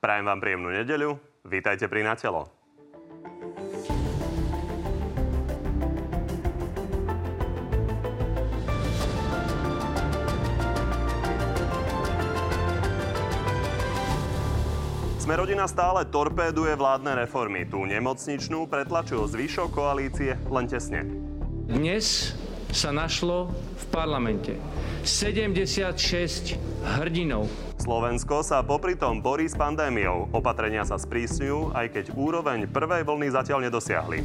Prajem vám príjemnú nedeľu. Vítajte pri Natelo. Sme rodina stále torpéduje vládne reformy. Tú nemocničnú pretlačil zvyšok koalície len tesne. Dnes sa našlo v parlamente 76 hrdinov. Slovensko sa popri tom borí s pandémiou. Opatrenia sa sprísňujú, aj keď úroveň prvej vlny zatiaľ nedosiahli.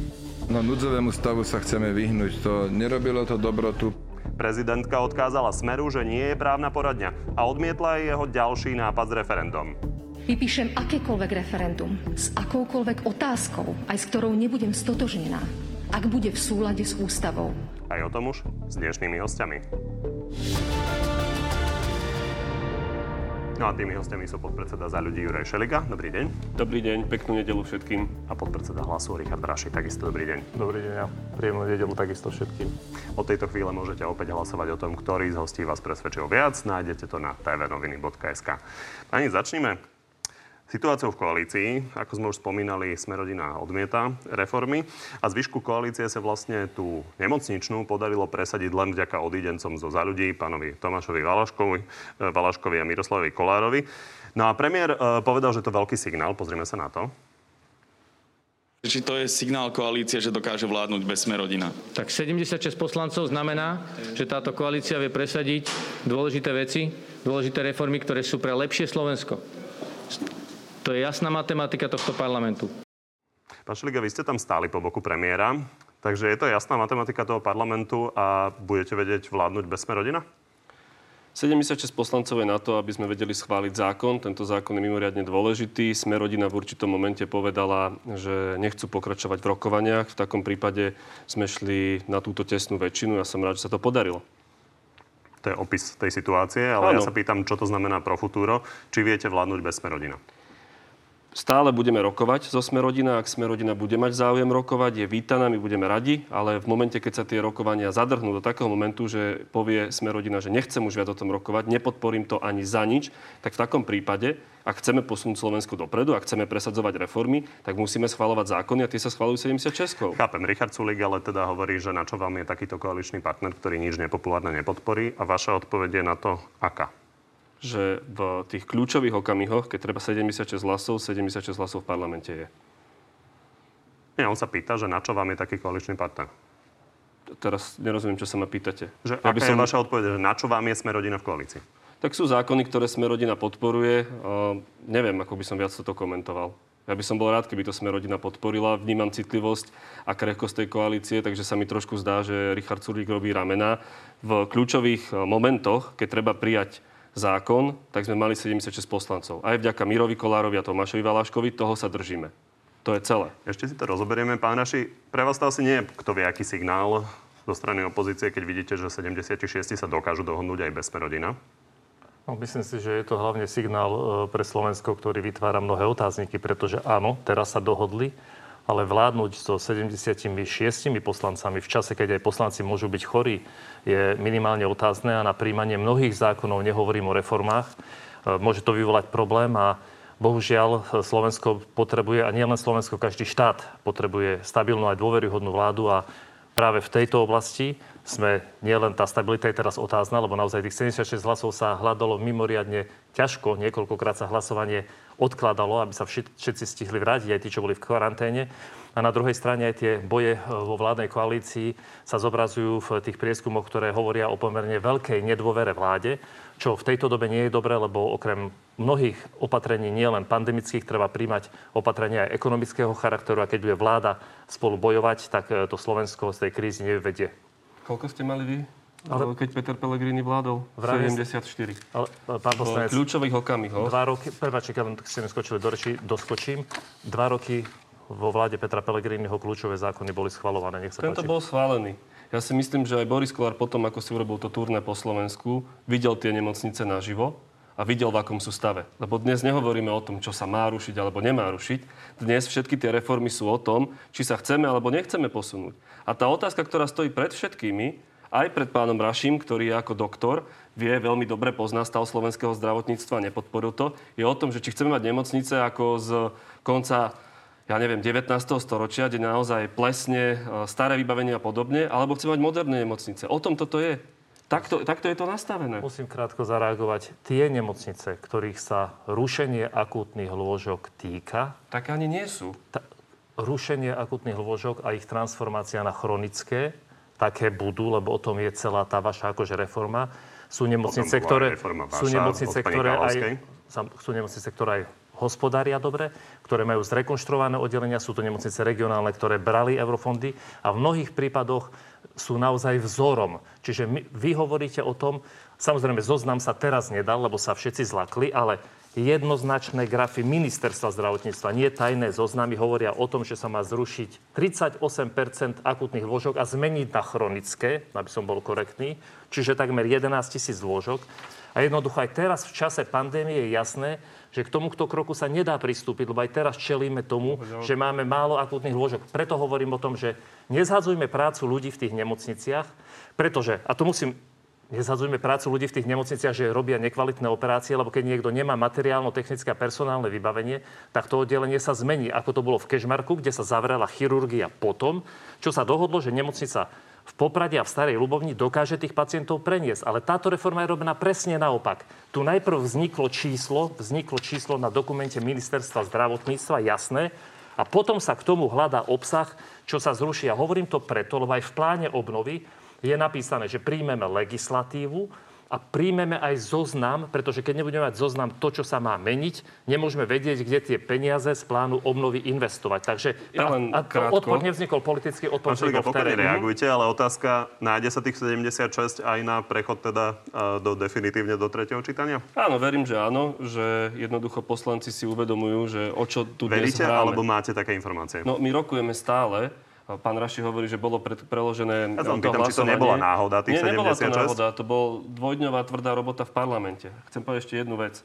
No núdzovému stavu sa chceme vyhnúť. To nerobilo to dobrotu. Prezidentka odkázala Smeru, že nie je právna poradňa a odmietla aj jeho ďalší nápad s referendum. Vypíšem akékoľvek referendum s akoukoľvek otázkou, aj s ktorou nebudem stotožnená, ak bude v súlade s ústavou. Aj o tom už s dnešnými hostiami. No a tými hostiami sú podpredseda za ľudí Juraj Šeliga. Dobrý deň. Dobrý deň, peknú nedelu všetkým. A podpredseda hlasu Richard Raši. Takisto dobrý deň. Dobrý deň a príjemnú nedelu takisto všetkým. Od tejto chvíle môžete opäť hlasovať o tom, ktorý z hostí vás presvedčil viac. Nájdete to na tvnoviny.sk. Pani, začníme Situáciou v koalícii, ako sme už spomínali, Smerodina odmieta reformy a zvyšku koalície sa vlastne tú nemocničnú podarilo presadiť len vďaka odídencom zo za ľudí, pánovi Tomášovi Valaškovi, e, Valaškovi a Miroslavovi Kolárovi. No a premiér e, povedal, že to veľký signál, pozrime sa na to. Či to je signál koalície, že dokáže vládnuť bez Smerodina? Tak 76 poslancov znamená, že táto koalícia vie presadiť dôležité veci, dôležité reformy, ktoré sú pre lepšie Slovensko. To je jasná matematika tohto parlamentu. Pán Šeliga, vy ste tam stáli po boku premiéra, takže je to jasná matematika toho parlamentu a budete vedieť vládnuť bez rodina? 76 poslancov je na to, aby sme vedeli schváliť zákon. Tento zákon je mimoriadne dôležitý. Sme rodina v určitom momente povedala, že nechcú pokračovať v rokovaniach. V takom prípade sme šli na túto tesnú väčšinu. Ja som rád, že sa to podarilo. To je opis tej situácie, ale ano. ja sa pýtam, čo to znamená pro futuro. Či viete vládnuť bez sme rodina? Stále budeme rokovať zo Smerodina. Ak Smerodina bude mať záujem rokovať, je vítaná, my budeme radi, ale v momente, keď sa tie rokovania zadrhnú do takého momentu, že povie Smerodina, že nechcem už viac o tom rokovať, nepodporím to ani za nič, tak v takom prípade, ak chceme posunúť Slovensko dopredu, ak chceme presadzovať reformy, tak musíme schvalovať zákony a tie sa schvalujú 76. Chápem, Richard Sulik ale teda hovorí, že na čo vám je takýto koaličný partner, ktorý nič nepopulárne nepodporí a vaša odpoveď je na to aká? Že v tých kľúčových okamihoch, keď treba 76 hlasov, 76 hlasov v parlamente je. Nie, on sa pýta, že na čo vám je taký koaličný partner? Teraz nerozumiem, čo sa ma pýtate. Že ja aká som... je vaša odpoveď, že na čo vám je sme rodina v koalícii? Tak sú zákony, ktoré sme rodina podporuje. Uh, neviem, ako by som viac toto komentoval. Ja by som bol rád, keby to sme rodina podporila. Vnímam citlivosť a krehkosť tej koalície, takže sa mi trošku zdá, že Richard Surík robí ramena. V kľúčových momentoch, keď treba prijať zákon, tak sme mali 76 poslancov. Aj vďaka Mirovi Kolárovi a Tomášovi Valáškovi toho sa držíme. To je celé. Ešte si to rozoberieme. Pán Raši, pre vás to asi nie je kto vie, aký signál zo strany opozície, keď vidíte, že 76 sa dokážu dohodnúť aj bez rodina? No, myslím si, že je to hlavne signál e, pre Slovensko, ktorý vytvára mnohé otázniky, pretože áno, teraz sa dohodli, ale vládnuť so 76 poslancami v čase, keď aj poslanci môžu byť chorí, je minimálne otázne a na príjmanie mnohých zákonov, nehovorím o reformách, e, môže to vyvolať problém a bohužiaľ Slovensko potrebuje, a nielen Slovensko, každý štát potrebuje stabilnú aj dôveryhodnú vládu a práve v tejto oblasti sme nielen tá stabilita je teraz otázna, lebo naozaj tých 76 hlasov sa hľadalo mimoriadne ťažko, niekoľkokrát sa hlasovanie odkladalo, aby sa všetci stihli vrátiť, aj tí, čo boli v karanténe. A na druhej strane aj tie boje e, vo vládnej koalícii sa zobrazujú v tých prieskumoch, ktoré hovoria o pomerne veľkej nedôvere vláde, čo v tejto dobe nie je dobré, lebo okrem mnohých opatrení, nielen pandemických, treba príjmať opatrenia aj ekonomického charakteru a keď bude vláda spolu bojovať, tak e, to Slovensko z tej krízy nevyvedie. Koľko ste mali vy? Ale keď Peter Pellegrini vládol? Vrajme, 74. Ale, pán poslanec, v kľúčových okamihoch. Dva roky, ja len ste mi skočili do reči, doskočím. Dva roky vo vláde Petra Pellegriniho kľúčové zákony boli schvalované. Nech sa Tento páči. bol schválený. Ja si myslím, že aj Boris Kolár potom, ako si urobil to turné po Slovensku, videl tie nemocnice naživo a videl, v akom sú stave. Lebo dnes nehovoríme o tom, čo sa má rušiť alebo nemá rušiť. Dnes všetky tie reformy sú o tom, či sa chceme alebo nechceme posunúť. A tá otázka, ktorá stojí pred všetkými, aj pred pánom Raším, ktorý je ako doktor, vie, veľmi dobre pozná stav slovenského zdravotníctva, nepodporil to, je o tom, že či chceme mať nemocnice ako z konca ja neviem, 19. storočia, kde naozaj plesne, e, staré vybavenie a podobne, alebo chceme mať moderné nemocnice. O tom toto je. Takto, takto je to nastavené. Musím krátko zareagovať. Tie nemocnice, ktorých sa rušenie akútnych lôžok týka... Tak ani nie sú. Ta, rušenie akútnych lôžok a ich transformácia na chronické, také budú, lebo o tom je celá tá vaša akože reforma. Sú nemocnice, ktoré, sú nemocnice, ktoré aj, sú nemocnice, ktoré aj hospodária dobre, ktoré majú zrekonštruované oddelenia, sú to nemocnice regionálne, ktoré brali eurofondy a v mnohých prípadoch sú naozaj vzorom. Čiže my, vy hovoríte o tom, samozrejme zoznam sa teraz nedal, lebo sa všetci zlakli, ale jednoznačné grafy ministerstva zdravotníctva, nie tajné zoznamy, hovoria o tom, že sa má zrušiť 38% akutných lôžok a zmeniť na chronické, aby som bol korektný, čiže takmer 11 tisíc lôžok. A jednoducho aj teraz v čase pandémie je jasné, že k tomuto kroku sa nedá pristúpiť, lebo aj teraz čelíme tomu, že máme málo akútnych lôžok. Preto hovorím o tom, že nezhadzujme prácu ľudí v tých nemocniciach, pretože, a to musím Nezhadzujme prácu ľudí v tých nemocniciach, že robia nekvalitné operácie, lebo keď niekto nemá materiálno-technické a personálne vybavenie, tak to oddelenie sa zmení, ako to bolo v Kešmarku, kde sa zavrela chirurgia potom, čo sa dohodlo, že nemocnica v Poprade a v Starej Ľubovni dokáže tých pacientov preniesť. Ale táto reforma je robená presne naopak. Tu najprv vzniklo číslo, vzniklo číslo na dokumente ministerstva zdravotníctva, jasné, a potom sa k tomu hľadá obsah, čo sa zruší. A hovorím to preto, lebo aj v pláne obnovy je napísané, že príjmeme legislatívu, a príjmeme aj zoznam, pretože keď nebudeme mať zoznam to, čo sa má meniť, nemôžeme vedieť, kde tie peniaze z plánu obnovy investovať. Takže ja len a, a odpor nevznikol politický odpor vznikol v teréne. reagujte, ale otázka, nájde sa tých 76 aj na prechod teda do definitívne do tretieho čítania? Áno, verím, že áno, že jednoducho poslanci si uvedomujú, že o čo tu Veríte, dnes hráme. alebo máte také informácie? No, my rokujeme stále Pán Raši hovorí, že bolo pre, preložené ja to pýtam, či to nebola náhoda, tých Nie, 76? nebola to náhoda, to bol dvojdňová tvrdá robota v parlamente. Chcem povedať ešte jednu vec.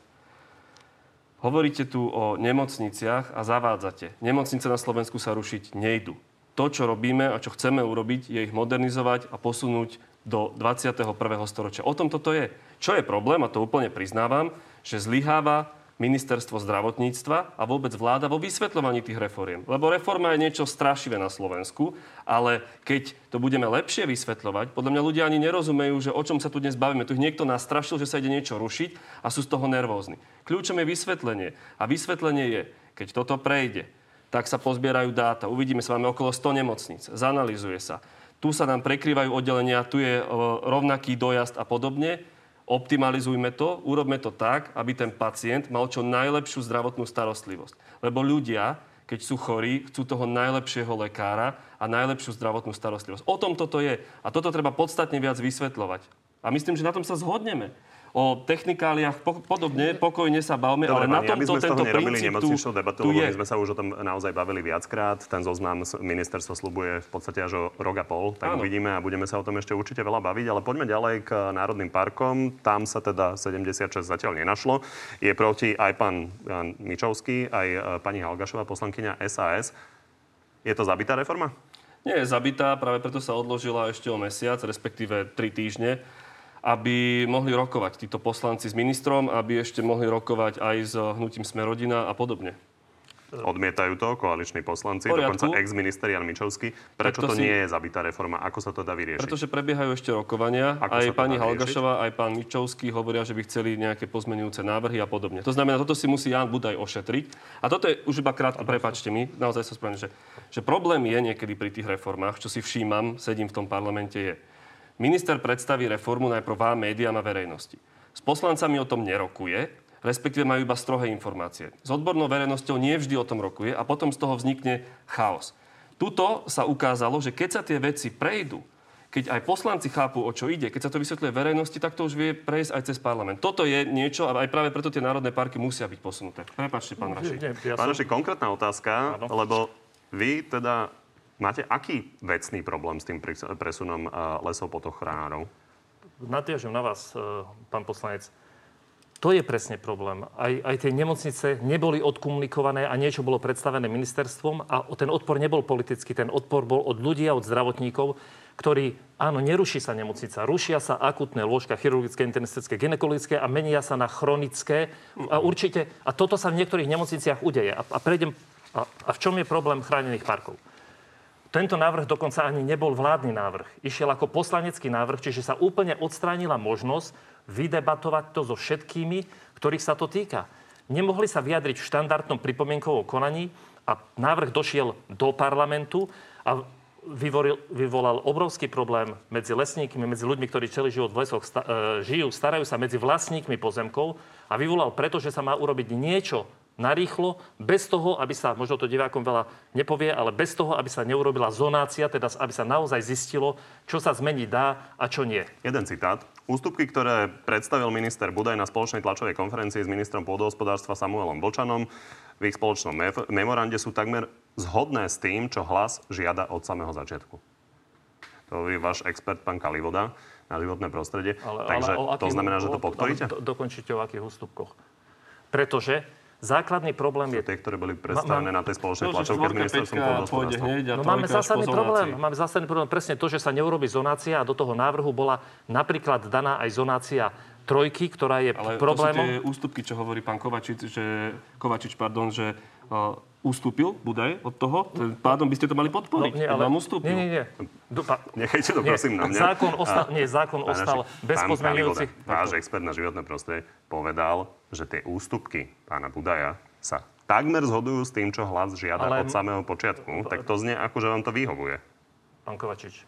Hovoríte tu o nemocniciach a zavádzate. Nemocnice na Slovensku sa rušiť nejdu. To, čo robíme a čo chceme urobiť, je ich modernizovať a posunúť do 21. storočia. O tom toto je. Čo je problém, a to úplne priznávam, že zlyháva ministerstvo zdravotníctva a vôbec vláda vo vysvetľovaní tých reforiem. Lebo reforma je niečo strašivé na Slovensku, ale keď to budeme lepšie vysvetľovať, podľa mňa ľudia ani nerozumejú, že o čom sa tu dnes bavíme. Tu niekto nastrašil, že sa ide niečo rušiť a sú z toho nervózni. Kľúčom je vysvetlenie. A vysvetlenie je, keď toto prejde, tak sa pozbierajú dáta. Uvidíme sa, máme okolo 100 nemocníc. Zanalizuje sa. Tu sa nám prekrývajú oddelenia, tu je rovnaký dojazd a podobne optimalizujme to, urobme to tak, aby ten pacient mal čo najlepšiu zdravotnú starostlivosť. Lebo ľudia, keď sú chorí, chcú toho najlepšieho lekára a najlepšiu zdravotnú starostlivosť. O tom toto je. A toto treba podstatne viac vysvetľovať. A myslím, že na tom sa zhodneme o technikáliách po, podobne, pokojne sa bavme, Dobre, ale na tomto sme tento princíp tu, debatu, tu je. My sme sa už o tom naozaj bavili viackrát. Ten zoznam ministerstvo slubuje v podstate až o rok a pol, tak Áno. uvidíme a budeme sa o tom ešte určite veľa baviť. Ale poďme ďalej k Národným parkom. Tam sa teda 76 zatiaľ nenašlo. Je proti aj pán Jan Mičovský, aj e, pani Halgašová, poslankyňa SAS. Je to zabitá reforma? Nie je zabitá, práve preto sa odložila ešte o mesiac, respektíve tri týždne aby mohli rokovať títo poslanci s ministrom, aby ešte mohli rokovať aj s hnutím Smerodina a podobne. Odmietajú to koaliční poslanci, dokonca ex-minister Jan Mičovský. Prečo to, to si... nie je zabitá reforma? Ako sa to dá vyriešiť? Pretože prebiehajú ešte rokovania. Ako aj pani Halgašová, aj pán Mičovský hovoria, že by chceli nejaké pozmenujúce návrhy a podobne. To znamená, toto si musí Jan Budaj ošetriť. A toto je už iba krátko, prepačte mi, naozaj sa spomínam, že, že problém je niekedy pri tých reformách, čo si všímam, sedím v tom parlamente, je, Minister predstaví reformu najprv vám, médiám a verejnosti. S poslancami o tom nerokuje, respektíve majú iba strohé informácie. S odbornou verejnosťou nie vždy o tom rokuje a potom z toho vznikne chaos. Tuto sa ukázalo, že keď sa tie veci prejdú, keď aj poslanci chápu, o čo ide, keď sa to vysvetľuje verejnosti, tak to už vie prejsť aj cez parlament. Toto je niečo a aj práve preto tie národné parky musia byť posunuté. Prepačte, pán Raši. Pán Raši, konkrétna otázka, Áno. lebo vy teda Máte aký vecný problém s tým presunom eh, lesov ochránov? Nadviažem na vás, eh, pán poslanec. To je presne problém. Aj, aj tie nemocnice neboli odkomunikované a niečo bolo predstavené ministerstvom a ten odpor nebol politický. Ten odpor bol od ľudí a od zdravotníkov, ktorý, áno, neruší sa nemocnica, rušia sa akutné lôžka, chirurgické, internistické, ginekologické a menia sa na chronické. A určite, a toto sa v niektorých nemocniciach udeje. A, a prejdem, a, a v čom je problém chránených parkov? Tento návrh dokonca ani nebol vládny návrh. Išiel ako poslanecký návrh, čiže sa úplne odstránila možnosť vydebatovať to so všetkými, ktorých sa to týka. Nemohli sa vyjadriť v štandardnom pripomienkovom konaní a návrh došiel do parlamentu a vyvoril, vyvolal obrovský problém medzi lesníkmi, medzi ľuďmi, ktorí celý život v lesoch sta- e, žijú, starajú sa medzi vlastníkmi pozemkov a vyvolal preto, že sa má urobiť niečo narýchlo, bez toho, aby sa, možno to divákom veľa nepovie, ale bez toho, aby sa neurobila zonácia, teda aby sa naozaj zistilo, čo sa zmeniť dá a čo nie. Jeden citát. Ústupky, ktoré predstavil minister Budaj na spoločnej tlačovej konferencii s ministrom pôdohospodárstva Samuelom Bočanom v ich spoločnom memorande sú takmer zhodné s tým, čo hlas žiada od samého začiatku. To je váš expert, pán Kalivoda, na životné prostredie. Ale, Takže ale to znamená, že to podporíte? Do, dokončíte o akých ústupkoch. Pretože Základný problém je... tie, ktoré boli predstavené na tej spoločnej tlačovke s ministerstvom pôdohospodárstva. No máme zásadný problém. Máme zásadný problém presne to, že sa neurobi zonácia a do toho návrhu bola napríklad daná aj zonácia trojky, ktorá je Ale problémom. Ale to sú tie ústupky, čo hovorí pán Kovačič, že, Kovačič, pardon, že ustúpil Budaj od toho, pádom by ste to mali podporiť. No, nie, ale, vám ustúpil. Nie, nie, nie. Dupa, Nechajte to prosím na mňa. Zákon ostal, a, nie, zákon ostal bez pozmeňujúcich. Váš expert na životné prostredie povedal, že tie ústupky pána Budaja sa takmer zhodujú s tým, čo hlas žiada ale... od samého počiatku. Tak to znie ako, že vám to vyhovuje. Pán Kovačič,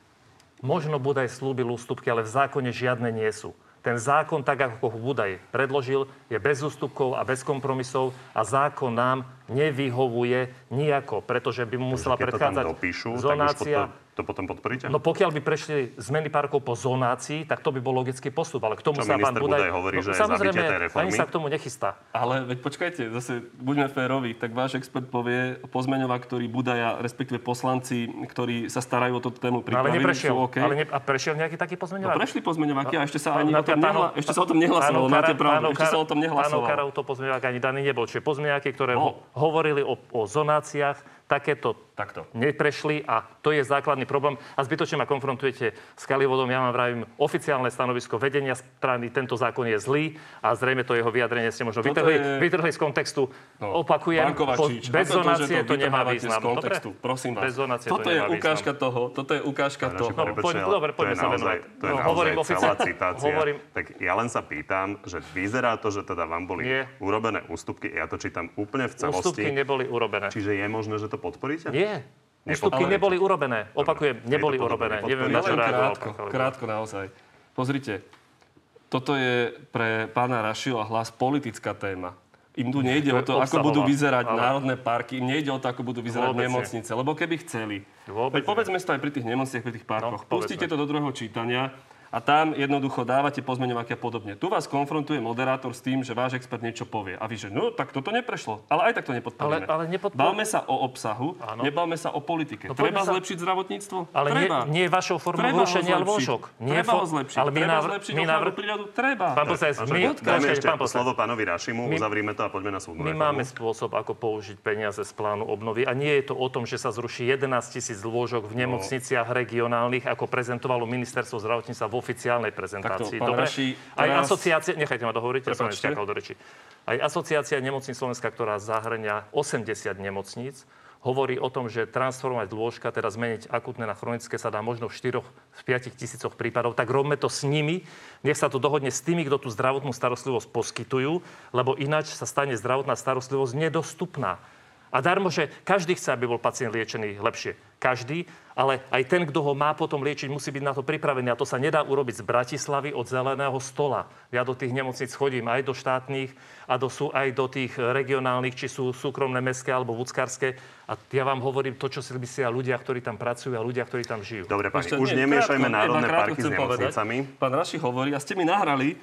možno Budaj slúbil ústupky, ale v zákone žiadne nie sú. Ten zákon, tak ako ho Budaj predložil, je bez ústupkov a bez kompromisov a zákon nám nevyhovuje nijako, pretože by mu musela predchádzať dopíšu, zonácia. To potom podporíte? No pokiaľ by prešli zmeny parkov po zonácii, tak to by bol logický postup. Ale k tomu Čo sa pán Budaj... Hovorí, no, že samozrejme, tej reformy? sa k tomu nechystá. Ale veď počkajte, zase buďme férovi, tak váš expert povie, pozmeňová, ktorý Budaja, respektíve poslanci, ktorí sa starajú o túto tému, pripravili, ale neprešiel, sú OK. Ale ne, a prešiel nejaký taký pozmeňovák? No prešli pozmeňováky a ešte sa ani o tom, nehla, ešte sa o tom nehlasovalo. Máte pravdu, ešte sa o tom nehlasovalo. Pánov Karov to pozmeňovák ani daný nebol. Čiže pozmeňováky, ktoré no. hovorili o, o zonáciách, takéto Takto. neprešli a to je základný problém. A zbytočne ma konfrontujete s Kalivodom. Ja vám vravím oficiálne stanovisko vedenia strany. Tento zákon je zlý a zrejme to jeho vyjadrenie ste možno vytrhli, je... vytrhli z kontextu. No, Opakujem, po, bez zonácie to, to nemá význam. Z kontextu, Dobre? prosím vás. Bez zonácie toto to je ukážka význam. toho. Toto je ukážka no, toho. No, poď, dobre, poďme sa venovať. To je no, hovorím celá citácia. Hovorím... Tak ja len sa pýtam, že vyzerá to, že teda vám boli Nie. urobené ústupky. Ja to čítam úplne v celosti. Ústupky neboli urobené. Čiže je možné, že to podporíte? Nie. Ústupky neboli urobené. Opakujem, neboli urobené. Neviem, na čo krátko, krátko naozaj. Pozrite, toto je pre pána Rašiho a hlas politická téma. Im tu nejde o to, ako budú vyzerať ale... národné parky, im nejde o to, ako budú vyzerať Vôbec nemocnice. Nie. Lebo keby chceli, Vôbec povedzme si to aj pri tých nemocniciach, pri tých parkoch. No, Pustite to do druhého čítania a tam jednoducho dávate pozmeňovaky a podobne. Tu vás konfrontuje moderátor s tým, že váš expert niečo povie. A vy, že no, tak toto neprešlo. Ale aj tak to nepodporíme. Ale, ale nepodpor... Bavme sa o obsahu, Áno. nebavme sa o politike. No, Treba sa... zlepšiť zdravotníctvo? Ale Treba. Nie, nie vašou formou rušenia lôžok. Nie Treba ho zlepšiť. Ale my Treba návr... zlepšiť my návr... prírodu? Treba. Pán poslanec, my... Dáme ešte pán slovo pánovi Rašimu, my... uzavrime to a poďme na súdnu My máme spôsob, ako použiť peniaze z plánu obnovy. A nie je to o tom, že sa zruší 11 tisíc lôžok v no. nemocniciach regionálnych, ako prezentovalo ministerstvo zdravotníctva v oficiálnej prezentácii. Takto, Dobre? Raši, teraz... Aj asociácia, nechajte ma dohovoriť, ja som do reči. Aj asociácia nemocníc Slovenska, ktorá zahrania 80 nemocníc, hovorí o tom, že transformovať lôžka, teda zmeniť akutné na chronické sa dá možno v 4 z 5 tisícoch prípadov, tak robme to s nimi, nech sa to dohodne s tými, kto tú zdravotnú starostlivosť poskytujú, lebo ináč sa stane zdravotná starostlivosť nedostupná. A darmo, že každý chce, aby bol pacient liečený lepšie. Každý, ale aj ten, kto ho má potom liečiť, musí byť na to pripravený. A to sa nedá urobiť z Bratislavy od zeleného stola. Ja do tých nemocníc chodím aj do štátnych a do, sú aj do tých regionálnych, či sú súkromné mestské alebo vúckarské. A ja vám hovorím to, čo si myslia ľudia, ktorí tam pracujú a ľudia, ktorí tam žijú. Dobre, pani, už nemiešajme národné parky s nemocnicami. Pán Raši hovorí, a ste mi nahrali,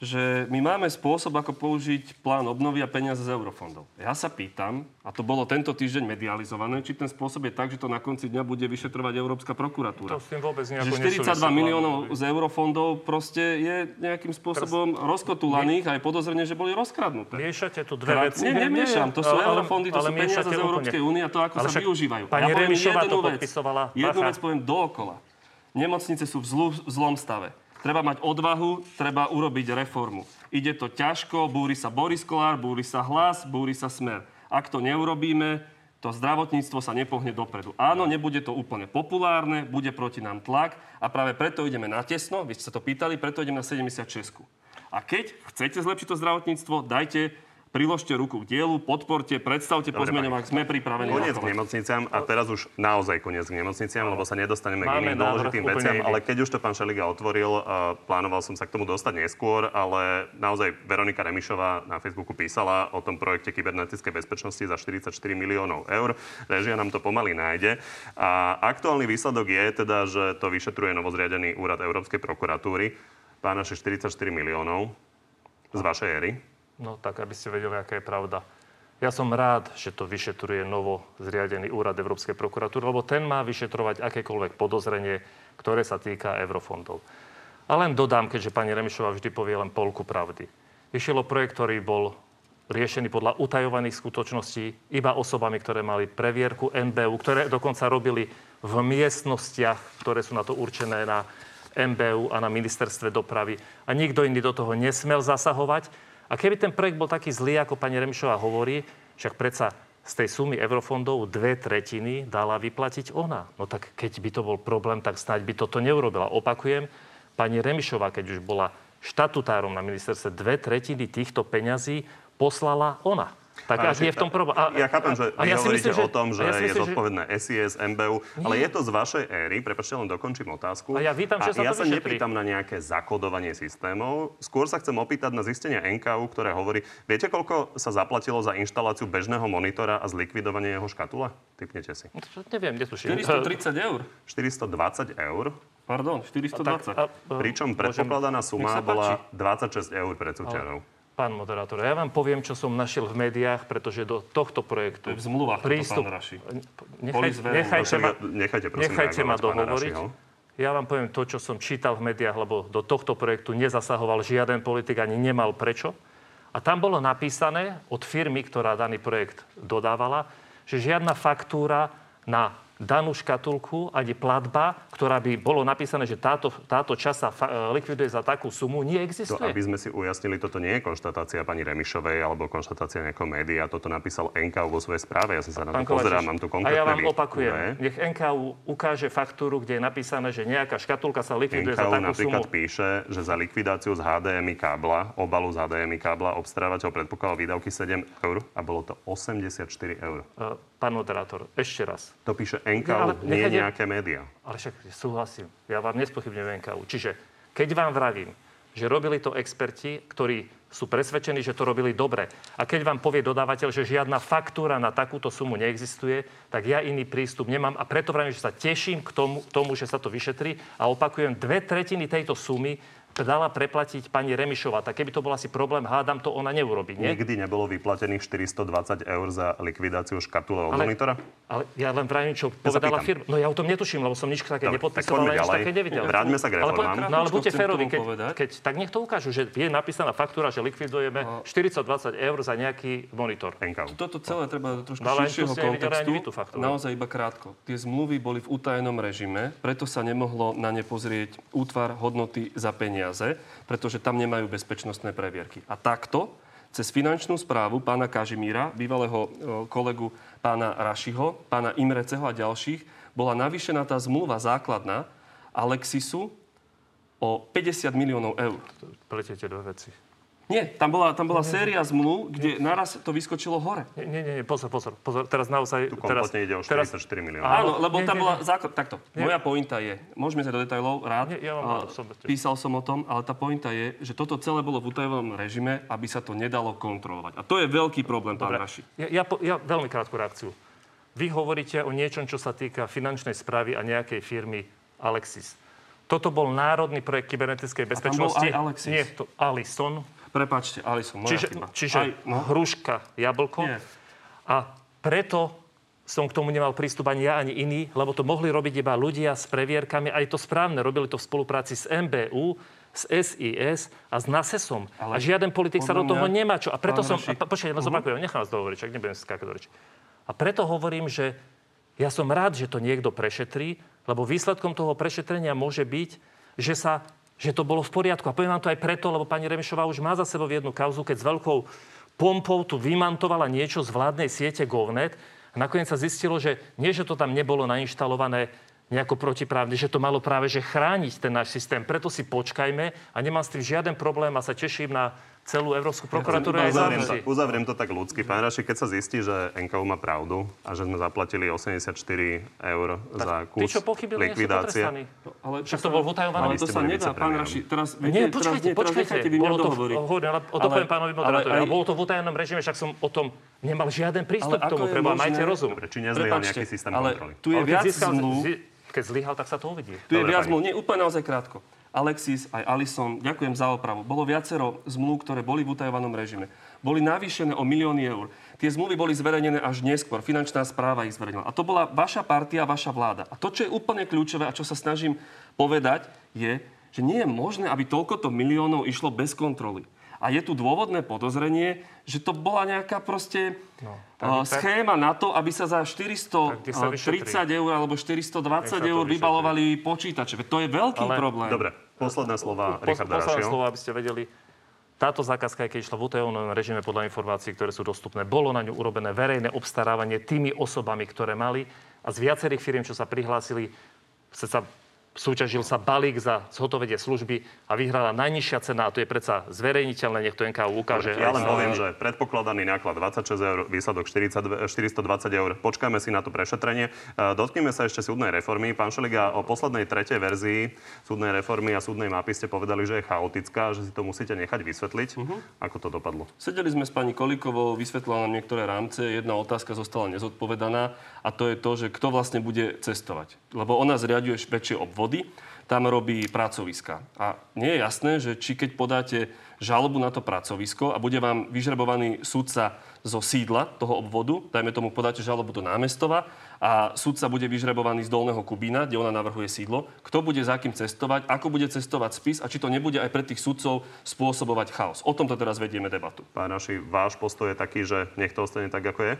že my máme spôsob, ako použiť plán obnovy a peniaze z eurofondov. Ja sa pýtam, a to bolo tento týždeň medializované, či ten spôsob je tak, že to na konci dňa bude vyšetrovať Európska prokuratúra. To s tým vôbec že 42 miliónov z eurofondov proste je nejakým spôsobom Prs... rozkotulaných a je podozrenie, že boli rozkradnuté. Miešate tu dve veci. Nie, nemiešam. To sú ale, eurofondy, to ale sú peniaze z Európskej únie a to, ako sa využívajú. Pani ja Remišová to podpisovala. Jednu vec poviem dookola Nemocnice sú v, zlu, v zlom stave. Treba mať odvahu, treba urobiť reformu. Ide to ťažko, búri sa Boris Kolár, búri sa hlas, búri sa smer. Ak to neurobíme, to zdravotníctvo sa nepohne dopredu. Áno, nebude to úplne populárne, bude proti nám tlak a práve preto ideme na tesno, vy ste sa to pýtali, preto ideme na 76. A keď chcete zlepšiť to zdravotníctvo, dajte priložte ruku k dielu, podporte, predstavte pozmeňovák, sme pripravení. Koniec k nemocniciam a teraz už naozaj koniec k nemocniciam, lebo sa nedostaneme k iným dôležitým veciam, ale keď už to pán Šeliga otvoril, uh, plánoval som sa k tomu dostať neskôr, ale naozaj Veronika Remišová na Facebooku písala o tom projekte kybernetickej bezpečnosti za 44 miliónov eur. Režia nám to pomaly nájde. A aktuálny výsledok je teda, že to vyšetruje novozriadený úrad Európskej prokuratúry. Pán naše 44 miliónov z vašej éry. No tak, aby ste vedeli, aká je pravda. Ja som rád, že to vyšetruje novo zriadený úrad Európskej prokuratúry, lebo ten má vyšetrovať akékoľvek podozrenie, ktoré sa týka eurofondov. A len dodám, keďže pani Remišová vždy povie len polku pravdy. Išiel projekt, ktorý bol riešený podľa utajovaných skutočností iba osobami, ktoré mali previerku NBU, ktoré dokonca robili v miestnostiach, ktoré sú na to určené na MBU a na ministerstve dopravy. A nikto iný do toho nesmel zasahovať. A keby ten projekt bol taký zlý, ako pani Remišová hovorí, však predsa z tej sumy eurofondov dve tretiny dala vyplatiť ona. No tak keď by to bol problém, tak snáď by toto neurobila. Opakujem, pani Remišová, keď už bola štatutárom na ministerstve, dve tretiny týchto peňazí poslala ona. Tak ak je v tom problém. A, ja chápem, že vy ja hovoríte myslím, o tom, že ja myslím, je zodpovedné SIS, MBU, nie. ale je to z vašej éry, prepačte, len dokončím otázku. A ja vítam, že a sa ja to sa nepýtam na nejaké zakodovanie systémov, skôr sa chcem opýtať na zistenie NKU, ktoré hovorí, viete, koľko sa zaplatilo za inštaláciu bežného monitora a zlikvidovanie jeho škatule? Typnete si. No, neviem, netuším. 430 eur. 420 eur. Pardon, 420. A tak, a, Pričom predpokladaná suma bola 26 eur pre súťažov. Pán moderátor, ja vám poviem, čo som našiel v médiách, pretože do tohto projektu... V zmluvách prístup... pán Raši. Nechaj, nechajte, ma, nechajte, prosím, nechajte ma dohovoriť. Ja vám poviem to, čo som čítal v médiách, lebo do tohto projektu nezasahoval žiaden politik, ani nemal prečo. A tam bolo napísané od firmy, ktorá daný projekt dodávala, že žiadna faktúra na danú škatulku, ani platba, ktorá by bolo napísané, že táto, táto časa fa- e, likviduje za takú sumu, neexistuje. To, aby sme si ujasnili, toto nie je konštatácia pani Remišovej alebo konštatácia nejakého média. Toto napísal NKU vo svojej správe. Ja som sa na to pozerám, mám tu konkrétne A ja vám opakujem, ne? nech NKU ukáže faktúru, kde je napísané, že nejaká škatulka sa likviduje NKU za takú napríklad sumu. píše, že za likvidáciu z HDMI kábla, obalu z HDMI kábla, obstarávateľ predpokladal výdavky 7 eur a bolo to 84 eur. Uh, pán moderátor, ešte raz. To píše NKU, nie nechajte... nejaké médiá. Ale však súhlasím. Ja vám nespochybňujem NKU. Čiže keď vám vravím, že robili to experti, ktorí sú presvedčení, že to robili dobre. A keď vám povie dodávateľ, že žiadna faktúra na takúto sumu neexistuje, tak ja iný prístup nemám a preto vravím, že sa teším k tomu, tomu že sa to vyšetrí a opakujem, dve tretiny tejto sumy dala preplatiť pani Remišová. Tak keby to bol asi problém, hádam, to ona neurobi. Nie? Nikdy nebolo vyplatených 420 eur za likvidáciu škatule od ale, monitora? Ale ja len pravím, čo ja povedala firma. No ja o tom netuším, lebo som nič také nepodpisoval, nič také nevidel. Vráťme sa k reformám. Ale, no ale buďte férovi, keď, keď, tak nech to ukážu, že je napísaná faktúra, že likvidujeme no. 420 eur za nejaký monitor. NKU. Toto celé treba trošku no, širšieho kontextu. Naozaj iba krátko. Tie zmluvy boli v utajenom režime, preto sa nemohlo na ne pozrieť útvar hodnoty za peniaze, pretože tam nemajú bezpečnostné previerky. A takto cez finančnú správu pána Kažimíra, bývalého kolegu pána Rašiho, pána Imreceho a ďalších, bola navýšená tá zmluva základná Alexisu o 50 miliónov eur. Pletiete dve veci. Nie, tam bola, tam bola séria zmluv, kde naraz to vyskočilo hore. Nie, nie, nie, pozor, pozor, pozor. Teraz naozaj... Tu teraz, ide o 44 teraz, miliónov. Áno, lebo nie, tam nie, bola základ... Takto, nie. moja pointa je, môžeme sa do detajlov, rád. Nie, ja vám uh, písal som o tom, ale tá pointa je, že toto celé bolo v utajovom režime, aby sa to nedalo kontrolovať. A to je veľký problém, pán Raši. Ja, ja, ja veľmi krátku reakciu. Vy hovoríte o niečom, čo sa týka finančnej správy a nejakej firmy Alexis. Toto bol národný projekt kybernetickej bezpečnosti. A tam bol aj Alexis. Nie, to Alison. Prepačte, Alison, moja čiže, chyba. Čiže Aj, no. hruška, jablko. Nie. A preto som k tomu nemal prístup ani ja, ani iný, lebo to mohli robiť iba ľudia s previerkami. Aj to správne, robili to v spolupráci s MBU, s SIS a s NASESom. Ale a žiaden politik sa do toho mňa, nemá čo. A preto som... A, počkajte, uh-huh. zopakujem, nechám vás dohovoriť, čak nebudem skákať do reči. A preto hovorím, že ja som rád, že to niekto prešetrí, Lebo výsledkom toho prešetrenia môže byť, že sa že to bolo v poriadku. A poviem vám to aj preto, lebo pani Remišová už má za sebou jednu kauzu, keď s veľkou pompou tu vymantovala niečo z vládnej siete GovNet a nakoniec sa zistilo, že nie, že to tam nebolo nainštalované nejako protiprávne, že to malo práve že chrániť ten náš systém. Preto si počkajme a nemám s tým žiaden problém a sa teším na celú Európsku prokuratúru. Ja uzavriem, to, uzavriem to tak ľudsky. Pán Raši, keď sa zistí, že NKU má pravdu a že sme zaplatili 84 eur tak za kus tí, čo pochybili, likvidácie. No, ale Však to bol v utajovanom. Ale to sa nedá, pán Raši. Teraz, viete, nie, počkajte, teraz, počkajte. Teraz bolo to, hovorí. Ale o to poviem pánovi moderátorovi. Bolo to v utajenom režime, však som o tom nemal žiaden prístup k tomu. Preba, majte rozum. Dobre, či nezlyhal nejaký systém kontroly. Tu je viac zmluv. Keď zlyhal, tak sa to uvidí. Tu je viac zmluv. Nie, úplne naozaj krátko. Alexis, aj Alison, ďakujem za opravu. Bolo viacero zmluv, ktoré boli v utajovanom režime. Boli navýšené o milióny eur. Tie zmluvy boli zverejnené až neskôr. Finančná správa ich zverejnila. A to bola vaša partia, vaša vláda. A to, čo je úplne kľúčové a čo sa snažím povedať, je, že nie je možné, aby toľkoto miliónov išlo bez kontroly. A je tu dôvodné podozrenie, že to bola nejaká proste no, tak, schéma tak, na to, aby sa za 430 eur alebo 420 eur vybalovali počítače. To je veľký Ale, problém. Dobre, posledné slova po, Richarda Posledné slova, aby ste vedeli. Táto zákazka, keď išla v utajovnom režime podľa informácií, ktoré sú dostupné, bolo na ňu urobené verejné obstarávanie tými osobami, ktoré mali a z viacerých firiem, čo sa prihlásili, sa súťažil sa balík za zhotovenie služby a vyhrala najnižšia cena a to je predsa zverejniteľné, nech to NKU ukáže. Ja len poviem, že predpokladaný náklad 26 eur, výsledok 40, 420 eur. Počkajme si na to prešetrenie. E, dotkneme sa ešte súdnej reformy. Pán Šeliga, o poslednej tretej verzii súdnej reformy a súdnej mapy ste povedali, že je chaotická, že si to musíte nechať vysvetliť. Uh-huh. Ako to dopadlo? Sedeli sme s pani Kolikovou, vysvetlila nám niektoré rámce. Jedna otázka zostala nezodpovedaná a to je to, že kto vlastne bude cestovať. Lebo ona zriaduje väčšie obvod vody, tam robí pracoviska. A nie je jasné, že či keď podáte žalobu na to pracovisko a bude vám vyžrebovaný sudca zo sídla toho obvodu, dajme tomu podáte žalobu do námestova a sudca bude vyžrebovaný z Dolného Kubína, kde ona navrhuje sídlo, kto bude za kým cestovať, ako bude cestovať spis a či to nebude aj pre tých sudcov spôsobovať chaos. O tomto teraz vedieme debatu. Pán Naši, váš postoj je taký, že nech to ostane tak, ako je?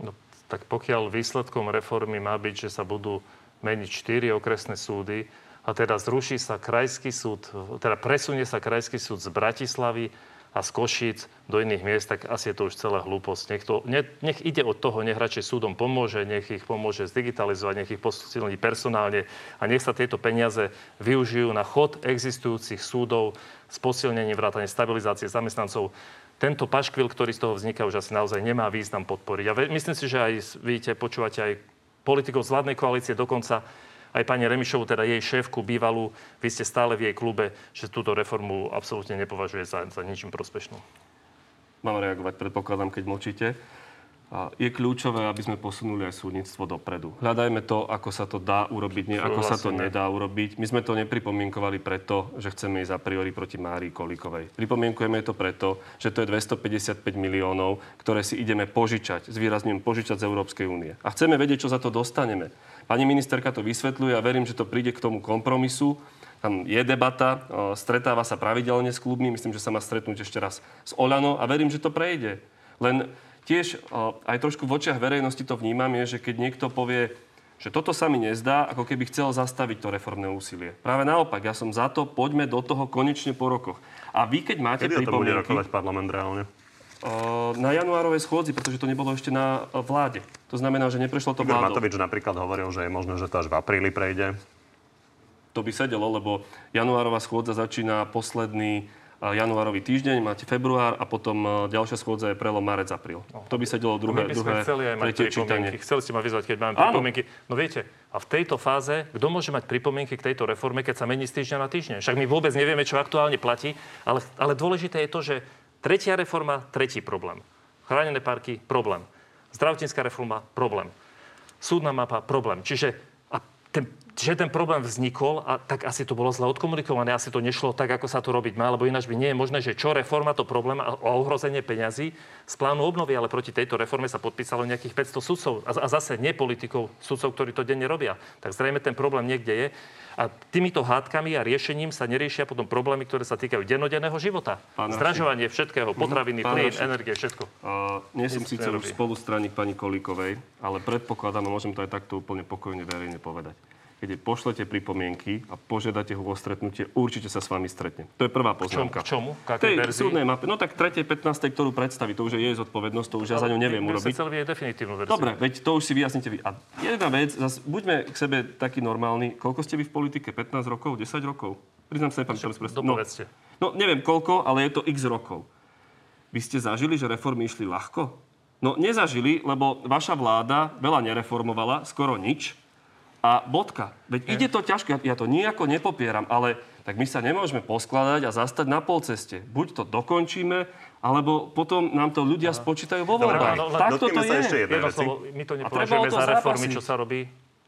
No, tak pokiaľ výsledkom reformy má byť, že sa budú meniť štyri okresné súdy a teda zruší sa krajský súd, teda presunie sa krajský súd z Bratislavy a z Košíc do iných miest, tak asi je to už celá hlúposť. Nech, to, ne, nech ide od toho, nech radšej súdom pomôže, nech ich pomôže zdigitalizovať, nech ich posilní personálne a nech sa tieto peniaze využijú na chod existujúcich súdov s posilnením vrátane stabilizácie zamestnancov. Tento paškvil, ktorý z toho vzniká, už asi naozaj nemá význam podporiť. A myslím si, že aj vidíte, počúvate aj politikov z vládnej koalície, dokonca aj pani Remišovu, teda jej šéfku bývalú, vy ste stále v jej klube, že túto reformu absolútne nepovažuje za, za ničím prospešnú. Mám reagovať, predpokladám, keď mlčíte je kľúčové, aby sme posunuli aj súdnictvo dopredu. Hľadajme to, ako sa to dá urobiť, nie ako sa to nedá urobiť. My sme to nepripomienkovali preto, že chceme ísť a priori proti Márii Kolíkovej. Pripomienkujeme to preto, že to je 255 miliónov, ktoré si ideme požičať, zvýrazňujem požičať z Európskej únie. A chceme vedieť, čo za to dostaneme. Pani ministerka to vysvetľuje a verím, že to príde k tomu kompromisu. Tam je debata, stretáva sa pravidelne s klubmi, myslím, že sa má stretnúť ešte raz s Olano a verím, že to prejde. Len tiež aj trošku v očiach verejnosti to vnímam, je, že keď niekto povie, že toto sa mi nezdá, ako keby chcel zastaviť to reformné úsilie. Práve naopak, ja som za to, poďme do toho konečne po rokoch. A vy, keď máte Kedy pripomienky... to bude rokovať parlament reálne? Na januárovej schôdzi, pretože to nebolo ešte na vláde. To znamená, že neprešlo to Igor vládou. Matovič napríklad hovoril, že je možné, že to až v apríli prejde. To by sedelo, lebo januárová schôdza začína posledný januárový týždeň, máte február a potom ďalšia schôdza je prelom marec, apríl. No. To by sa delalo druhé, my by sme druhé, chceli aj mať čítanie. Chceli ste ma vyzvať, keď máme pripomienky. No viete, a v tejto fáze, kto môže mať pripomienky k tejto reforme, keď sa mení z týždňa na týždeň? Však my vôbec nevieme, čo aktuálne platí, ale, ale dôležité je to, že tretia reforma, tretí problém. Chránené parky, problém. Zdravotnícká reforma, problém. Súdna mapa, problém. Čiže a ten že ten problém vznikol, a tak asi to bolo zle odkomunikované, asi to nešlo tak, ako sa to robiť má, lebo ináč by nie je možné, že čo reforma, to problém a ohrozenie peňazí z plánu obnovy, ale proti tejto reforme sa podpísalo nejakých 500 sudcov a, a zase nie politikov, sudcov, ktorí to denne robia. Tak zrejme ten problém niekde je. A týmito hádkami a riešením sa neriešia potom problémy, ktoré sa týkajú dennodenného života. Pán Zdražovanie všetkého, mhm. potraviny, plyn, energie, všetko. Uh, nie som síce už spolustraník pani Kolíkovej, ale predpokladám, a môžem to aj takto úplne pokojne verejne povedať keď pošlete pripomienky a požiadate ho o stretnutie, určite sa s vami stretne. To je prvá poznámka. K čomu? K tej verzii? súdnej mape. No tak 3. 15. ktorú predstaví, to už je jej zodpovednosť, to už ja za ňu neviem urobiť. chceli vidieť definitívnu verziu. Dobre, veď to už si vyjasnite vy. A jedna vec, zas, buďme k sebe takí normálni. Koľko ste vy v politike? 15 rokov? 10 rokov? Priznám sa, nepamätám si presne. No, no, neviem koľko, ale je to x rokov. Vy ste zažili, že reformy išli ľahko? No, nezažili, lebo vaša vláda veľa nereformovala, skoro nič. A bodka. Veď ide to ťažko, ja, to nejako nepopieram, ale tak my sa nemôžeme poskladať a zastať na polceste. Buď to dokončíme, alebo potom nám to ľudia spočítajú vo voľbách. áno, len Takto to je. ešte Jedno my to nepovažujeme za reformy, čo sa robí.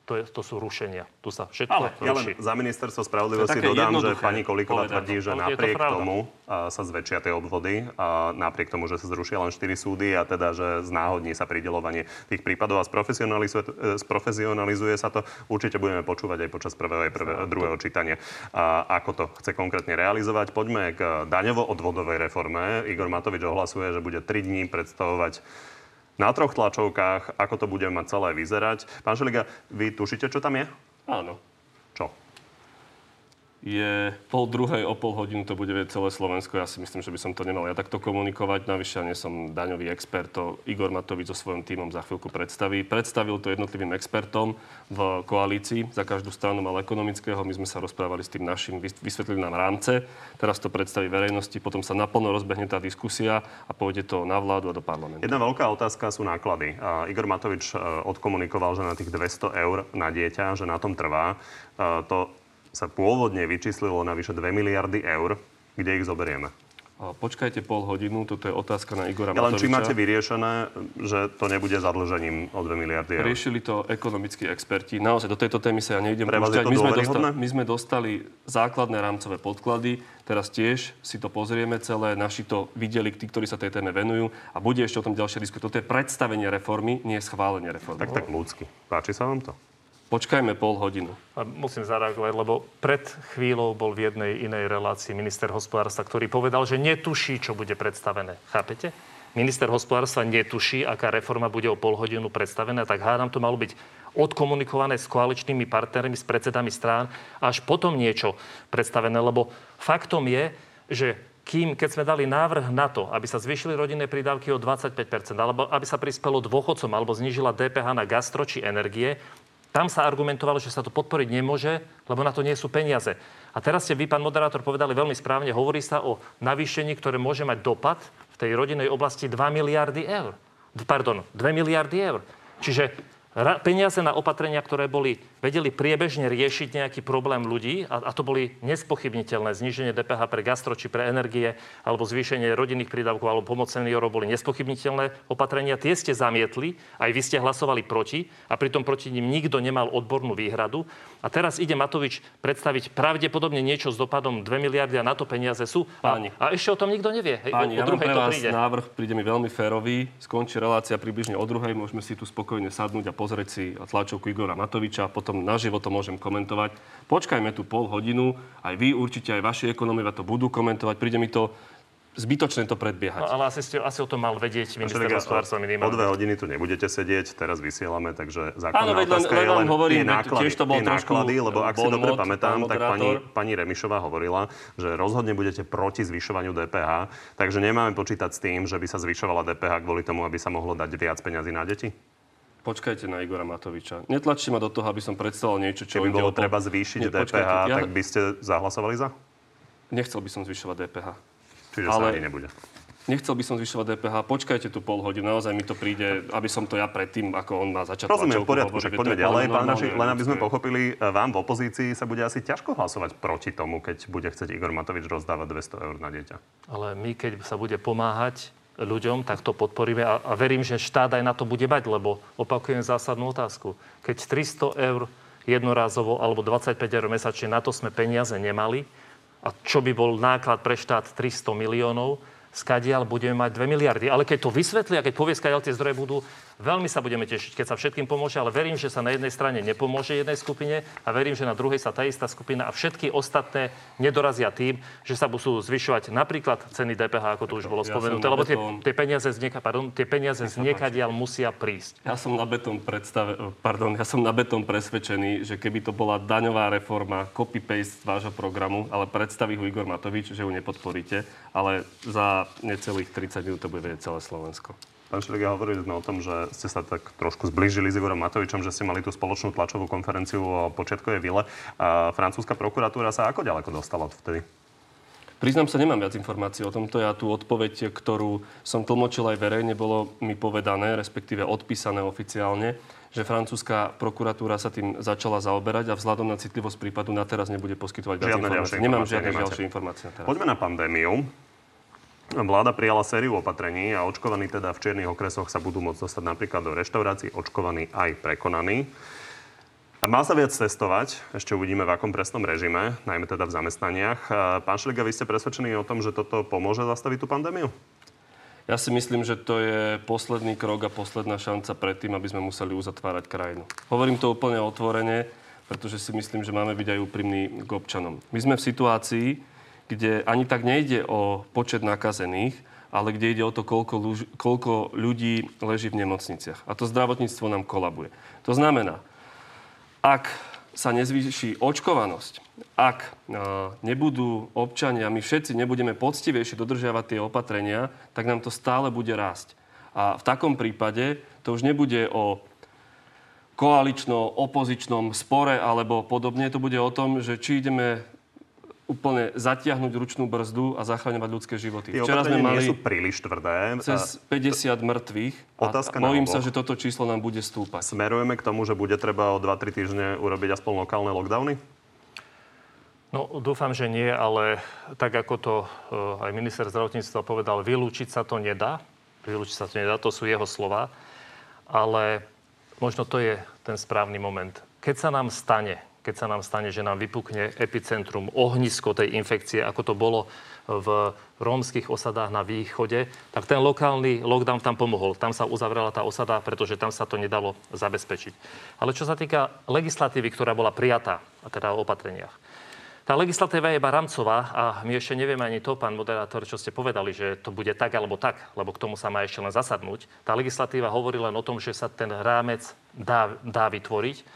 To, je, to sú rušenia. Tu sa všetko Ale Ja ruší. len za ministerstvo To spravodlivosti dodám, že pani Kolíková tvrdí, že to napriek pravda. tomu sa zväčšia tie obvody, a napriek tomu, že sa zrušia len 4 súdy a teda, že znáhodní sa pridelovanie tých prípadov a sprofesionalizuje, e, sprofesionalizuje sa to. Určite budeme počúvať aj počas prvého aj prvého, druhého čítania. A ako to chce konkrétne realizovať. Poďme k daňovo-odvodovej reforme. Igor Matovič ohlasuje, že bude 3 dní predstavovať na troch tlačovkách, ako to bude mať celé vyzerať. Pán Šeliga, vy tušíte, čo tam je? Áno. Je pol druhej o pol hodinu to bude vedieť celé Slovensko. Ja si myslím, že by som to nemal ja takto komunikovať. Navyše ja nie som daňový expert. To Igor Matovič so svojím tímom za chvíľku predstaví. Predstavil to jednotlivým expertom v koalícii. Za každú stranu mal ekonomického. My sme sa rozprávali s tým našim, vys- vysvetlili nám rámce. Teraz to predstaví verejnosti. Potom sa naplno rozbehne tá diskusia a pôjde to na vládu a do parlamentu. Jedna veľká otázka sú náklady. A Igor Matovič e, odkomunikoval, že na tých 200 eur na dieťa, že na tom trvá. E, To sa pôvodne vyčíslilo na vyše 2 miliardy eur. Kde ich zoberieme? Počkajte pol hodinu, toto je otázka na Igora Ja len Matoviča. či máte vyriešené, že to nebude zadlžením o 2 miliardy eur. Riešili to ekonomickí experti. Naozaj, do tejto témy sa ja nejdem púšťať. My sme, dôveryhodné? my sme dostali základné rámcové podklady. Teraz tiež si to pozrieme celé. Naši to videli, tí, ktorí sa tej téme venujú. A bude ešte o tom ďalšie diskutovať. Toto je predstavenie reformy, nie schválenie reformy. Tak tak ľudsky. Páči sa vám to? Počkajme pol hodinu. A Musím zareagovať, lebo pred chvíľou bol v jednej inej relácii minister hospodárstva, ktorý povedal, že netuší, čo bude predstavené. Chápete? Minister hospodárstva netuší, aká reforma bude o pol hodinu predstavená, tak hádam to malo byť odkomunikované s koaličnými partnermi, s predsedami strán, až potom niečo predstavené, lebo faktom je, že kým, keď sme dali návrh na to, aby sa zvýšili rodinné prídavky o 25%, alebo aby sa prispelo dôchodcom, alebo znížila DPH na gastro či energie, tam sa argumentovalo, že sa to podporiť nemôže, lebo na to nie sú peniaze. A teraz ste vy, pán moderátor, povedali veľmi správne, hovorí sa o navýšení, ktoré môže mať dopad v tej rodinnej oblasti 2 miliardy eur. Pardon, 2 miliardy eur. Čiže peniaze na opatrenia, ktoré boli, vedeli priebežne riešiť nejaký problém ľudí a, a to boli nespochybniteľné. Zníženie DPH pre gastro či pre energie alebo zvýšenie rodinných prídavkov alebo pomoc seniorov boli nespochybniteľné opatrenia. Tie ste zamietli, aj vy ste hlasovali proti a pritom proti ním nikto nemal odbornú výhradu. A teraz ide Matovič predstaviť pravdepodobne niečo s dopadom 2 miliardy a na to peniaze sú. A, Páni. a ešte o tom nikto nevie. Hej, Páni, o, o ja druhej pre to vás príde. návrh, príde mi veľmi férový. Skončí relácia približne o druhej. Môžeme si tu spokojne sadnúť a pozrieť si tlačovku Igora Matoviča. Potom naživo to môžem komentovať. Počkajme tu pol hodinu. Aj vy určite, aj vaši ekonómovia to budú komentovať. Príde mi to zbytočné to predbiehať. No, ale asi, ste, asi o tom mal vedieť minister hospodárstva o minimálne. dve hodiny tu nebudete sedieť, teraz vysielame, takže Áno, základná veď len- otázka len len hovorím, náklady, tiež to bol trošku náklady, lebo ak si bon dobre mot, pamätám, tak pani, pani Remišová hovorila, že rozhodne budete proti zvyšovaniu DPH, takže nemáme počítať s tým, že by sa zvyšovala DPH kvôli tomu, aby sa mohlo dať viac peňazí na deti? Počkajte na Igora Matoviča. Netlačte ma do toho, aby som predstavoval niečo, čo Keby bolo o to- treba zvýšiť Nie, DPH, počkajte, ja tak by ste zahlasovali za? Nechcel by som zvyšovať DPH. Čiže sa Ale- ani nebude. Nechcel by som zvyšovať DPH. Počkajte tu pol hodinu. Naozaj mi to príde, aby som to ja predtým, ako on má začať Rozumiem, v poriadku, však poďme ďalej, pán Raši, len aby sme pochopili, e, vám v opozícii sa bude asi ťažko hlasovať proti tomu, keď bude chcieť Igor Matovič rozdávať 200 eur na dieťa. Ale my, keď sa bude pomáhať ľuďom, tak to podporíme a, a verím, že štát aj na to bude mať, lebo opakujem zásadnú otázku. Keď 300 eur jednorázovo alebo 25 eur mesačne, na to sme peniaze nemali. A čo by bol náklad pre štát 300 miliónov, skadiaľ budeme mať 2 miliardy. Ale keď to vysvetlí keď povie, skadiaľ tie zdroje budú, veľmi sa budeme tešiť, keď sa všetkým pomôže, ale verím, že sa na jednej strane nepomôže jednej skupine a verím, že na druhej sa tá istá skupina a všetky ostatné nedorazia tým, že sa budú zvyšovať napríklad ceny DPH, ako tu už bolo ja spomenuté, lebo tie, tie peniaze z nieka, pardon, tie peniaze z niekadiaľ musia prísť. Ja som na beton predstave, pardon, ja som na beton presvedčený, že keby to bola daňová reforma, copy-paste z vášho programu, ale predstaví ho Igor Matovič, že ju nepodporíte, ale za necelých 30 minút to bude vedieť celé Slovensko. Pán Šeliga, hovorili sme o tom, že ste sa tak trošku zblížili s Igorom Matovičom, že ste mali tú spoločnú tlačovú konferenciu o počiatkovej vile. A francúzska prokuratúra sa ako ďaleko dostala vtedy? Priznám sa, nemám viac informácií o tomto. Ja tú odpoveď, ktorú som tlmočil aj verejne, bolo mi povedané, respektíve odpísané oficiálne, že francúzska prokuratúra sa tým začala zaoberať a vzhľadom na citlivosť prípadu na teraz nebude poskytovať viac informácií. Nemám žiadne ďalšie informácie na teraz. Poďme na pandémiu. Vláda prijala sériu opatrení a očkovaní teda v čiernych okresoch sa budú môcť dostať napríklad do reštaurácií, očkovaní aj prekonaní. A má sa viac testovať, ešte uvidíme v akom presnom režime, najmä teda v zamestnaniach. Pán Šeliga, vy ste presvedčení o tom, že toto pomôže zastaviť tú pandémiu? Ja si myslím, že to je posledný krok a posledná šanca pred tým, aby sme museli uzatvárať krajinu. Hovorím to úplne otvorene, pretože si myslím, že máme byť aj úprimní k občanom. My sme v situácii, kde ani tak nejde o počet nakazených, ale kde ide o to, koľko, ľuž- koľko ľudí leží v nemocniciach. A to zdravotníctvo nám kolabuje. To znamená, ak sa nezvýši očkovanosť, ak e, nebudú občania, my všetci nebudeme poctivejšie dodržiavať tie opatrenia, tak nám to stále bude rásť. A v takom prípade to už nebude o koalično-opozičnom spore alebo podobne. To bude o tom, že či ideme úplne zatiahnuť ručnú brzdu a zachraňovať ľudské životy. Tie Včera sme opatrenia nie mali sú príliš tvrdé. cez 50 mŕtvych Otázka a bojím sa, že toto číslo nám bude stúpať. Smerujeme k tomu, že bude treba o 2-3 týždne urobiť aspoň lokálne lockdowny? No, dúfam, že nie, ale tak ako to eh, aj minister zdravotníctva povedal, vylúčiť sa to nedá. Vylúčiť sa to nedá, to sú jeho slova. Ale možno to je ten správny moment. Keď sa nám stane, keď sa nám stane, že nám vypukne epicentrum, ohnisko tej infekcie, ako to bolo v rómskych osadách na východe, tak ten lokálny lockdown tam pomohol. Tam sa uzavrela tá osada, pretože tam sa to nedalo zabezpečiť. Ale čo sa týka legislatívy, ktorá bola prijatá, a teda o opatreniach, tá legislatíva je iba rámcová a my ešte nevieme ani to, pán moderátor, čo ste povedali, že to bude tak alebo tak, lebo k tomu sa má ešte len zasadnúť. Tá legislatíva hovorí len o tom, že sa ten rámec dá, dá vytvoriť.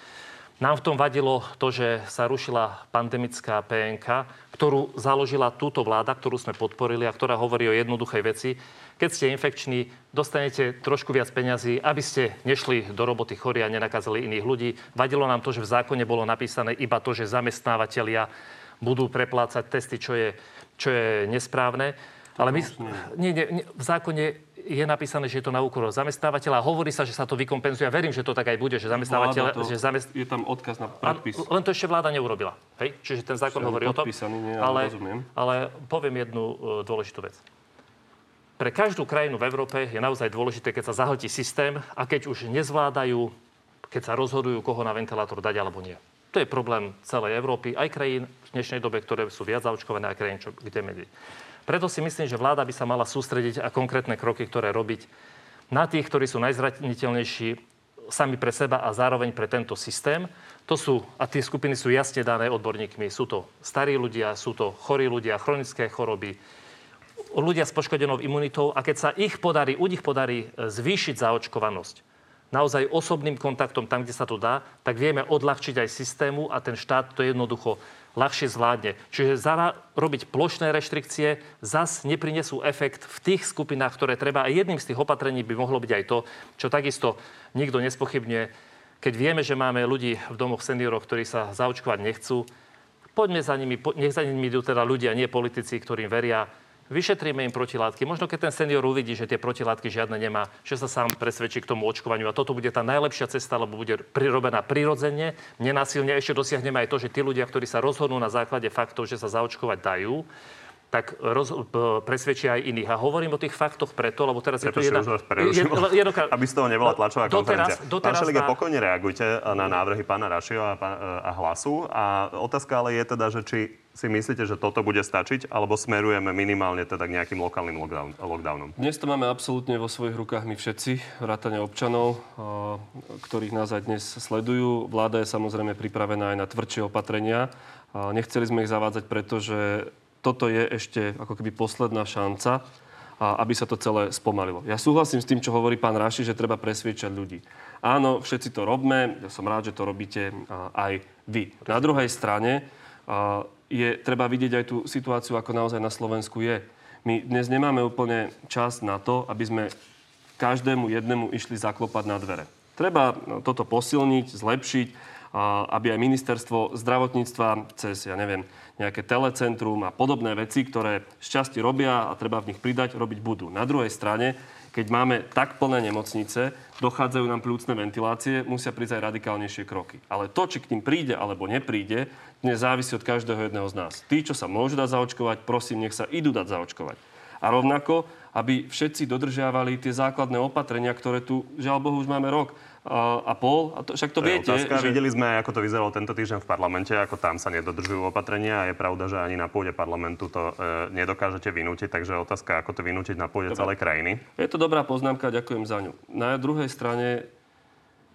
Nám v tom vadilo to, že sa rušila pandemická PNK, ktorú založila túto vláda, ktorú sme podporili a ktorá hovorí o jednoduchej veci. Keď ste infekční, dostanete trošku viac peňazí, aby ste nešli do roboty chorí a nenakazili iných ľudí. Vadilo nám to, že v zákone bolo napísané iba to, že zamestnávateľia budú preplácať testy, čo je, čo je nesprávne. Ale my, nie, nie, nie, v zákone je napísané, že je to na úkor zamestnávateľa a hovorí sa, že sa to vykompenzuje. A verím, že to tak aj bude, že zamestnávateľ... To- Že zamest... Je tam odkaz na A, predpis. len to ešte vláda neurobila. Hej? Čiže ten zákon Ešte hovorí o tom. nie, ale rozumiem. ale poviem jednu uh, dôležitú vec. Pre každú krajinu v Európe je naozaj dôležité, keď sa zahltí systém a keď už nezvládajú, keď sa rozhodujú, koho na ventilátor dať alebo nie. To je problém celej Európy, aj krajín v dnešnej dobe, ktoré sú viac zaočkované a krajín, čo, kde menej. Preto si myslím, že vláda by sa mala sústrediť a konkrétne kroky, ktoré robiť na tých, ktorí sú najzraniteľnejší sami pre seba a zároveň pre tento systém. To sú, a tie skupiny sú jasne dané odborníkmi. Sú to starí ľudia, sú to chorí ľudia, chronické choroby, ľudia s poškodenou imunitou a keď sa ich podarí, u nich podarí e, zvýšiť zaočkovanosť naozaj osobným kontaktom tam, kde sa to dá, tak vieme odľahčiť aj systému a ten štát to jednoducho ľahšie zvládne. Čiže zara robiť plošné reštrikcie zas neprinesú efekt v tých skupinách, ktoré treba. A jedným z tých opatrení by mohlo byť aj to, čo takisto nikto nespochybňuje. Keď vieme, že máme ľudí v domoch seniorov, ktorí sa zaočkovať nechcú, poďme za nimi, nech za nimi idú teda ľudia, nie politici, ktorým veria. Vyšetríme im protilátky. Možno keď ten senior uvidí, že tie protilátky žiadne nemá, že sa sám presvedčí k tomu očkovaniu. A toto bude tá najlepšia cesta, lebo bude prirobená prirodzene, nenásilne. Ešte dosiahneme aj to, že tí ľudia, ktorí sa rozhodnú na základe faktov, že sa zaočkovať dajú, tak roz, presvedčia aj iných. A hovorím o tých faktoch preto, lebo teraz Prepačte, je tu jedna... už jednoduchá- aby z toho nebola tlačová Doteraz- konferencia. doteraz Pán Šeliga, má- pokojne reagujte na návrhy pána Rašio a, a Hlasu. A otázka ale je teda, že či si myslíte, že toto bude stačiť, alebo smerujeme minimálne teda k nejakým lokálnym lockdown, lockdownom? Dnes to máme absolútne vo svojich rukách my všetci, vrátane občanov, a, ktorých nás aj dnes sledujú. Vláda je samozrejme pripravená aj na tvrdšie opatrenia. A nechceli sme ich zavádzať, pretože toto je ešte ako keby posledná šanca, aby sa to celé spomalilo. Ja súhlasím s tým, čo hovorí pán Raši, že treba presviečať ľudí. Áno, všetci to robíme, ja som rád, že to robíte aj vy. Na druhej strane je treba vidieť aj tú situáciu, ako naozaj na Slovensku je. My dnes nemáme úplne čas na to, aby sme každému jednému išli zaklopať na dvere. Treba no, toto posilniť, zlepšiť, aby aj ministerstvo zdravotníctva cez, ja neviem, nejaké telecentrum a podobné veci, ktoré šťastie robia a treba v nich pridať, robiť budú. Na druhej strane, keď máme tak plné nemocnice, dochádzajú nám plúcne ventilácie, musia prísť aj radikálnejšie kroky. Ale to, či k tým príde alebo nepríde, dnes závisí od každého jedného z nás. Tí, čo sa môžu dať zaočkovať, prosím, nech sa idú dať zaočkovať. A rovnako, aby všetci dodržiavali tie základné opatrenia, ktoré tu, žiaľ Bohu, už máme rok a, pol. A to, však to, To viete. otázka. že- Videli sme, ako to vyzeralo tento týždeň v parlamente, ako tam sa nedodržujú opatrenia a je pravda, že ani na pôde parlamentu to e, nedokážete vynútiť, takže otázka, ako to vynútiť na pôde celej krajiny. Je to dobrá poznámka, ďakujem za ňu. Na druhej strane,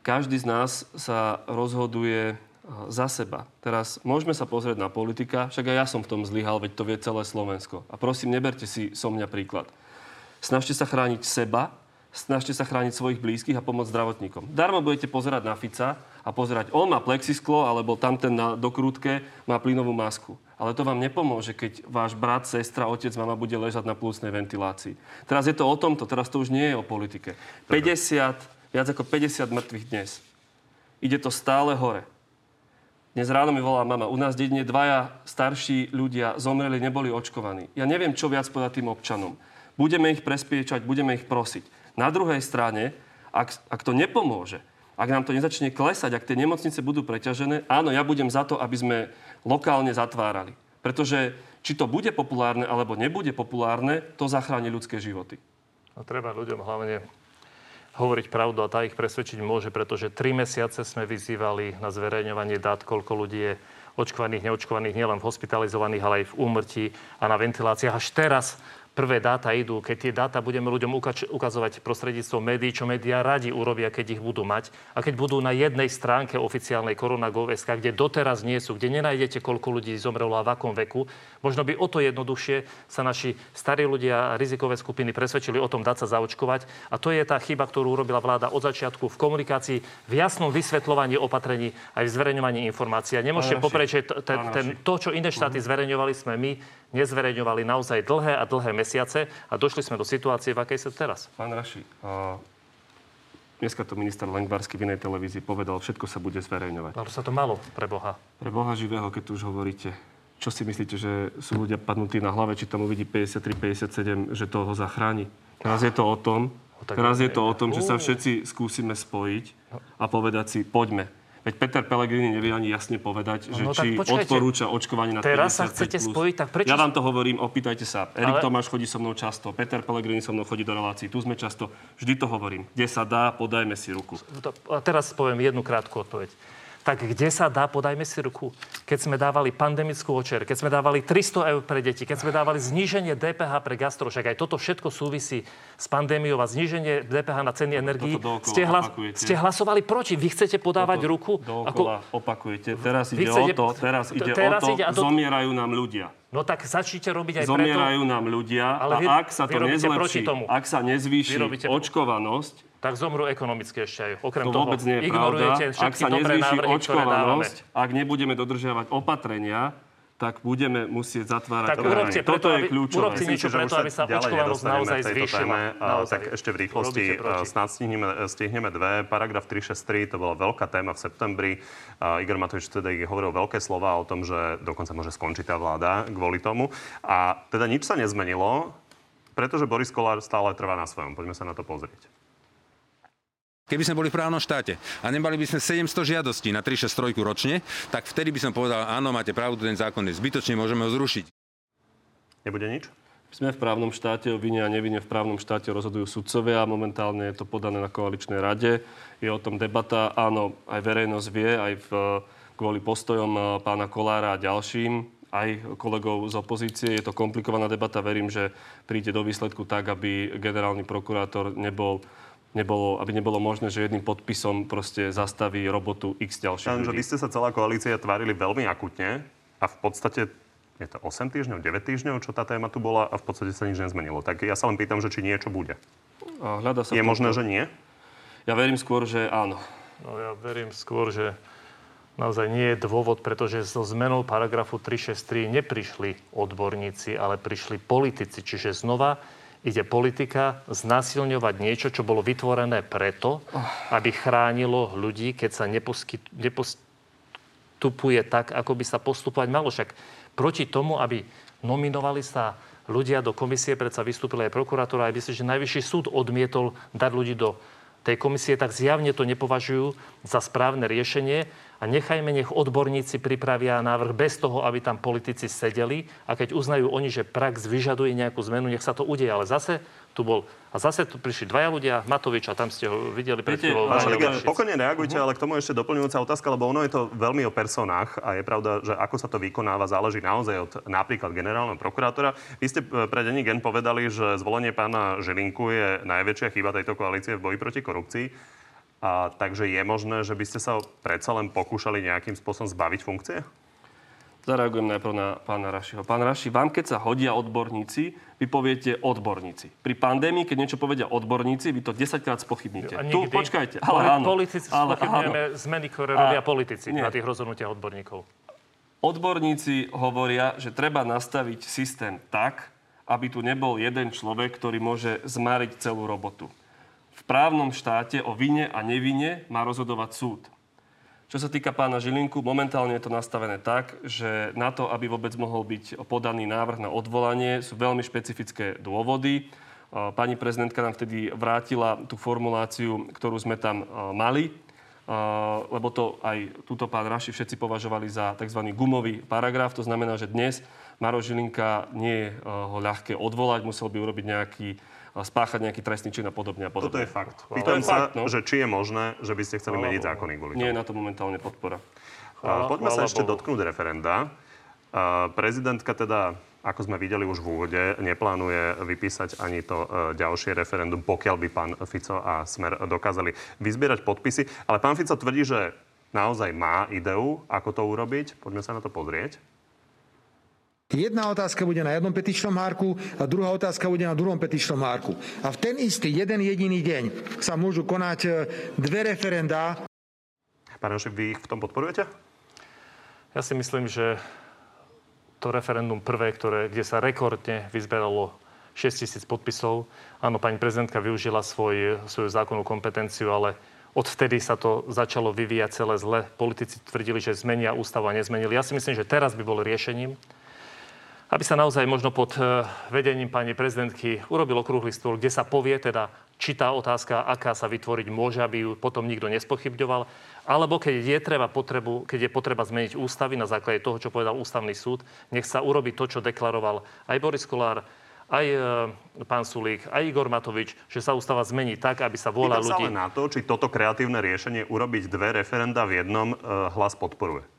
každý z nás sa rozhoduje eh, za seba. Teraz môžeme sa pozrieť na politika, však aj ja som v tom zlyhal, veď to vie celé Slovensko. A prosím, neberte si so mňa príklad. Snažte sa chrániť seba, snažte sa chrániť svojich blízkych a pomôcť zdravotníkom. Darmo budete pozerať na Fica a pozerať, on má plexisklo, alebo tamten na dokrútke má plynovú masku. Ale to vám nepomôže, keď váš brat, sestra, otec, mama bude ležať na plúcnej ventilácii. Teraz je to o tomto, teraz to už nie je o politike. 50, viac ako 50 mŕtvych dnes. Ide to stále hore. Dnes ráno mi volá mama, u nás dedine dvaja starší ľudia zomreli, neboli očkovaní. Ja neviem, čo viac povedať tým občanom. Budeme ich prespiečať, budeme ich prosiť. Na druhej strane, ak, ak to nepomôže, ak nám to nezačne klesať, ak tie nemocnice budú preťažené, áno, ja budem za to, aby sme lokálne zatvárali. Pretože či to bude populárne alebo nebude populárne, to zachráni ľudské životy. A treba ľuďom hlavne hovoriť pravdu a tá ich presvedčiť môže, pretože tri mesiace sme vyzývali na zverejňovanie dát, koľko ľudí je očkovaných, neočkovaných, nielen hospitalizovaných, ale aj v úmrtí a na ventiláciách. Až teraz prvé dáta idú, keď tie dáta budeme ľuďom ukač- ukazovať prostredníctvom médií, čo médiá radi urobia, keď ich budú mať. A keď budú na jednej stránke oficiálnej korona.gov.sk, kde doteraz nie sú, kde nenájdete, koľko ľudí zomrelo a v akom veku, možno by o to jednoduchšie sa naši starí ľudia a rizikové skupiny presvedčili o tom dať sa zaočkovať. A to je tá chyba, ktorú urobila vláda od začiatku v komunikácii, v jasnom vysvetľovaní opatrení aj v zverejňovaní informácií. A nemôžete poprieť, že to, čo iné štáty zverejňovali, sme my nezverejňovali naozaj dlhé a dlhé mesiace a došli sme do situácie, v akej sa teraz. Pán Raši, a dneska to minister Lengvarsky v inej televízii povedal, všetko sa bude zverejňovať. Ale sa to malo, pre Boha. Pre Boha živého, keď tu už hovoríte, čo si myslíte, že sú ľudia padnutí na hlave, či tam uvidí 53, 57, že to ho zachráni? Teraz je to o tom, No teraz je to o tom, že sa všetci skúsime spojiť a povedať si, poďme. Veď Peter Pellegrini nevie ani jasne povedať, že No tak či počkajte. odporúča očkovanie na Teraz sa 55 chcete plus. spojiť, tak prečo- Ja vám to hovorím, opýtajte sa. Erik Ale- Tomáš chodí so mnou často, Peter Pellegrini so mnou chodí do relácií, tu sme často. Vždy to hovorím. Kde sa dá, podajme si ruku. To- A teraz poviem jednu krátku odpoveď. Tak kde sa dá, podajme si ruku. Keď sme dávali pandemickú očer, keď sme dávali 300 eur pre deti, keď sme dávali zníženie DPH pre gastro, však aj toto všetko súvisí s pandémiou a zníženie DPH na ceny energií. Ste, hlas, opakujete. ste hlasovali proti. Vy chcete podávať Toto ruku. Dookola opakujete. Teraz Vy ide chcete- o to, teraz ide teraz o to, ide to- zomierajú nám ľudia. No tak začnite robiť aj preto. Zomierajú nám ľudia Ale a vy- ak sa to nezlepší, tomu. ak sa nezvýši očkovanosť, Tak zomrú ekonomicky ešte aj. Okrem to toho vôbec nie je pravda. ignorujete Ak všetky sa dobré nezvýši návrhy, očkovanosť, ak nebudeme dodržiavať opatrenia, tak budeme musieť zatvárať Tak urobte preto, Toto je kľúčové. urobte niečo preto, aby sa očkovanosť naozaj zvýšila. Naozaj. Tak ešte v rýchlosti, eh, snad stihneme, stihneme dve. Paragraf 363, to bola veľká téma v septembri. Igor Matovič teda hovoril veľké slova o tom, že dokonca môže skončiť tá vláda kvôli tomu. A teda nič sa nezmenilo, pretože Boris Kolár stále trvá na svojom. Poďme sa na to pozrieť. Keby sme boli v právnom štáte a nemali by sme 700 žiadostí na 363 ročne, tak vtedy by som povedal, áno, máte pravdu, ten zákon je zbytočný, môžeme ho zrušiť. Nebude nič? Sme v právnom štáte, o vine a nevine v právnom štáte rozhodujú sudcovia. Momentálne je to podané na koaličnej rade. Je o tom debata. Áno, aj verejnosť vie, aj v, kvôli postojom eh, pána Kolára a ďalším, aj kolegov z opozície. Je to komplikovaná debata. Verím, že príde do výsledku tak, aby generálny prokurátor nebol nebolo, aby nebolo možné, že jedným podpisom proste zastaví robotu x ďalších Len, že ľudí. vy ste sa celá koalícia tvárili veľmi akutne a v podstate je to 8 týždňov, 9 týždňov, čo tá téma tu bola a v podstate sa nič nezmenilo. Tak ja sa len pýtam, že či niečo bude. A hľada sa Je to- možné, že nie? Ja verím skôr, že áno. No ja verím skôr, že naozaj nie je dôvod, pretože so zmenou paragrafu 363 neprišli odborníci, ale prišli politici. Čiže znova ide politika znasilňovať niečo, čo bolo vytvorené preto, aby chránilo ľudí, keď sa neposkyt, nepostupuje tak, ako by sa postupovať malo. Však proti tomu, aby nominovali sa ľudia do komisie, predsa vystúpila aj prokuratúra, aj myslím, že najvyšší súd odmietol dať ľudí do tej komisie, tak zjavne to nepovažujú za správne riešenie a nechajme, nech odborníci pripravia návrh bez toho, aby tam politici sedeli a keď uznajú oni, že prax vyžaduje nejakú zmenu, nech sa to udeje. Ale zase tu bol, a zase tu prišli dvaja ľudia, Matovič a tam ste ho videli pred chvíľou. pokojne reagujte, ale k tomu ešte doplňujúca otázka, lebo ono je to veľmi o personách a je pravda, že ako sa to vykonáva, záleží naozaj od napríklad generálneho prokurátora. Vy ste e, pre denní gen povedali, že zvolenie pána Žilinku je najväčšia chyba tejto koalície v boji proti korupcii. A, takže je možné, že by ste sa predsa len pokúšali nejakým spôsobom zbaviť funkcie? Zareagujem najprv na pána Rašiho. Pán Raši, vám keď sa hodia odborníci, vy poviete odborníci. Pri pandémii, keď niečo povedia odborníci, vy to 10 krát spochybníte. A Tu, počkajte, ale áno. Politici ale, spochybňujeme áno. zmeny, ktoré A- robia politici nie. na tých rozhodnutiach odborníkov. Odborníci hovoria, že treba nastaviť systém tak, aby tu nebol jeden človek, ktorý môže zmariť celú robotu. Právnom štáte o vine a nevine má rozhodovať súd. Čo sa týka pána Žilinku, momentálne je to nastavené tak, že na to, aby vôbec mohol byť podaný návrh na odvolanie, sú veľmi špecifické dôvody. Pani prezidentka nám vtedy vrátila tú formuláciu, ktorú sme tam e, mali, Uh, lebo to aj túto pán Raši všetci považovali za tzv. gumový paragraf. To znamená, že dnes Maro Žilinka nie je ho ľahké odvolať, musel by urobiť nejaký, spáchať nejaký trestný čin a podobne. A podobne. Toto je fakt. To Pýtam je sa, fakt, no. že či je možné, že by ste chceli meniť zákony kvôli tomu. Nie je na to momentálne podpora. A Poďme sa chvála ešte Bohu. dotknúť referenda. Prezidentka teda, ako sme videli už v úvode, neplánuje vypísať ani to e, ďalšie referendum, pokiaľ by pán Fico a Smer dokázali vyzbierať podpisy. Ale pán Fico tvrdí, že naozaj má ideu, ako to urobiť. Poďme sa na to pozrieť. Jedna otázka bude na jednom petičnom hárku a druhá otázka bude na druhom petičnom hárku. A v ten istý jeden jediný deň sa môžu konať e, dve referendá Pán Jošek, vy ich v tom podporujete? Ja si myslím, že to referendum prvé, ktoré, kde sa rekordne vyzberalo 6 tisíc podpisov. Áno, pani prezidentka využila svoj, svoju zákonnú kompetenciu, ale odvtedy sa to začalo vyvíjať celé zle. Politici tvrdili, že zmenia ústavu a nezmenili. Ja si myslím, že teraz by bol riešením, aby sa naozaj možno pod eh, vedením pani prezidentky urobil okrúhly stôl, kde sa povie teda, či tá otázka, aká sa vytvoriť môže, aby ju potom nikto nespochybňoval, alebo keď je, treba potrebu, keď je potreba zmeniť ústavy na základe toho, čo povedal ústavný súd, nech sa urobi to, čo deklaroval aj Boris Kolár, aj e, pán Sulík, aj Igor Matovič, že sa ústava zmení tak, aby sa vôľa Pýtam sa ľudí... ale na to, či toto kreatívne riešenie urobiť dve referenda v jednom e, hlas podporuje.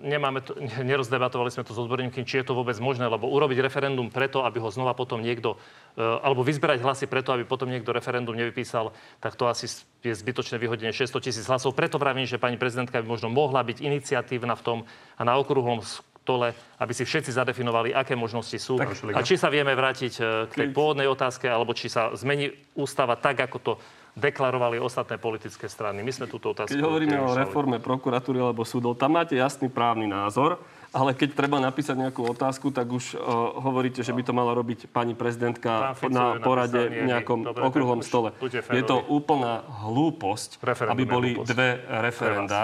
Nemáme to, nerozdebatovali sme to s odborníkmi, či je to vôbec možné, lebo urobiť referendum preto, aby ho znova potom niekto, e, alebo vyzberať hlasy preto, aby potom niekto referendum nevypísal, tak to asi je zbytočné vyhodenie 600 tisíc hlasov. Preto vravím, že pani prezidentka by možno mohla byť iniciatívna v tom a na okrúhlom stole, aby si všetci zadefinovali, aké možnosti sú. Tak, a či sa vieme vrátiť e, k tej pôvodnej otázke, alebo či sa zmení ústava tak, ako to deklarovali ostatné politické strany. My sme túto otázku... Keď hovoríme o reforme prokuratúry alebo súdov, tam máte jasný právny názor, ale keď treba napísať nejakú otázku, tak už uh, hovoríte, že by to mala robiť pani prezidentka na porade v nejakom Dobre, už stole. Je to úplná hlúposť, Referendum aby boli hlúposť. dve referenda.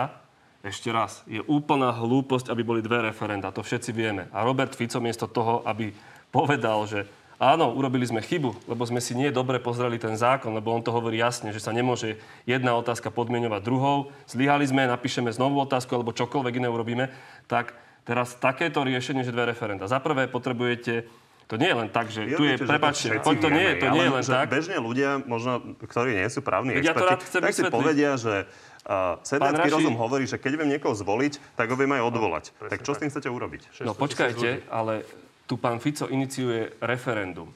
Ešte raz, je úplná hlúposť, aby boli dve referenda. To všetci vieme. A Robert Fico miesto toho, aby povedal, že áno, urobili sme chybu, lebo sme si nie dobre pozreli ten zákon, lebo on to hovorí jasne, že sa nemôže jedna otázka podmienovať druhou. Zlyhali sme, napíšeme znovu otázku alebo čokoľvek iné urobíme. Tak teraz takéto riešenie, že dve referenda. Za prvé potrebujete To nie je len tak, že tu je, prepáčte, poď, to nie je, to Ja nie je len, tak. Bežne ľudia, možno, ktorí nie sú právni Ja to experti, chcem tak si povedia, že uh, sedliacký Raši- rozum hovorí, že keď viem niekoho zvoliť, tak ho viem aj odvolať. tak čo s tým chcete urobiť? No počkajte, ale tu pán Fico iniciuje referendum.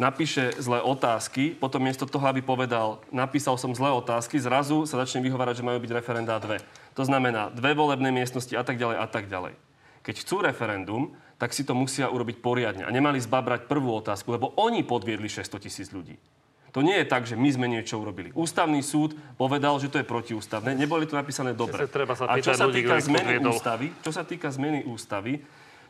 Napíše zlé otázky, potom miesto toho, aby povedal, napísal som zlé otázky, zrazu sa začne vyhovárať, že majú byť referendá dve. To znamená dve volebné miestnosti a tak ďalej a tak ďalej. Keď chcú referendum, tak si to musia urobiť poriadne. A nemali zbabrať prvú otázku, lebo oni podviedli 600 tisíc ľudí. To nie je tak, že my sme niečo urobili. Ústavný súd povedal, že to je protiústavné. Neboli to napísané dobre. Zase treba sa A čo sa ľudí, ústavy, čo sa týka zmeny ústavy,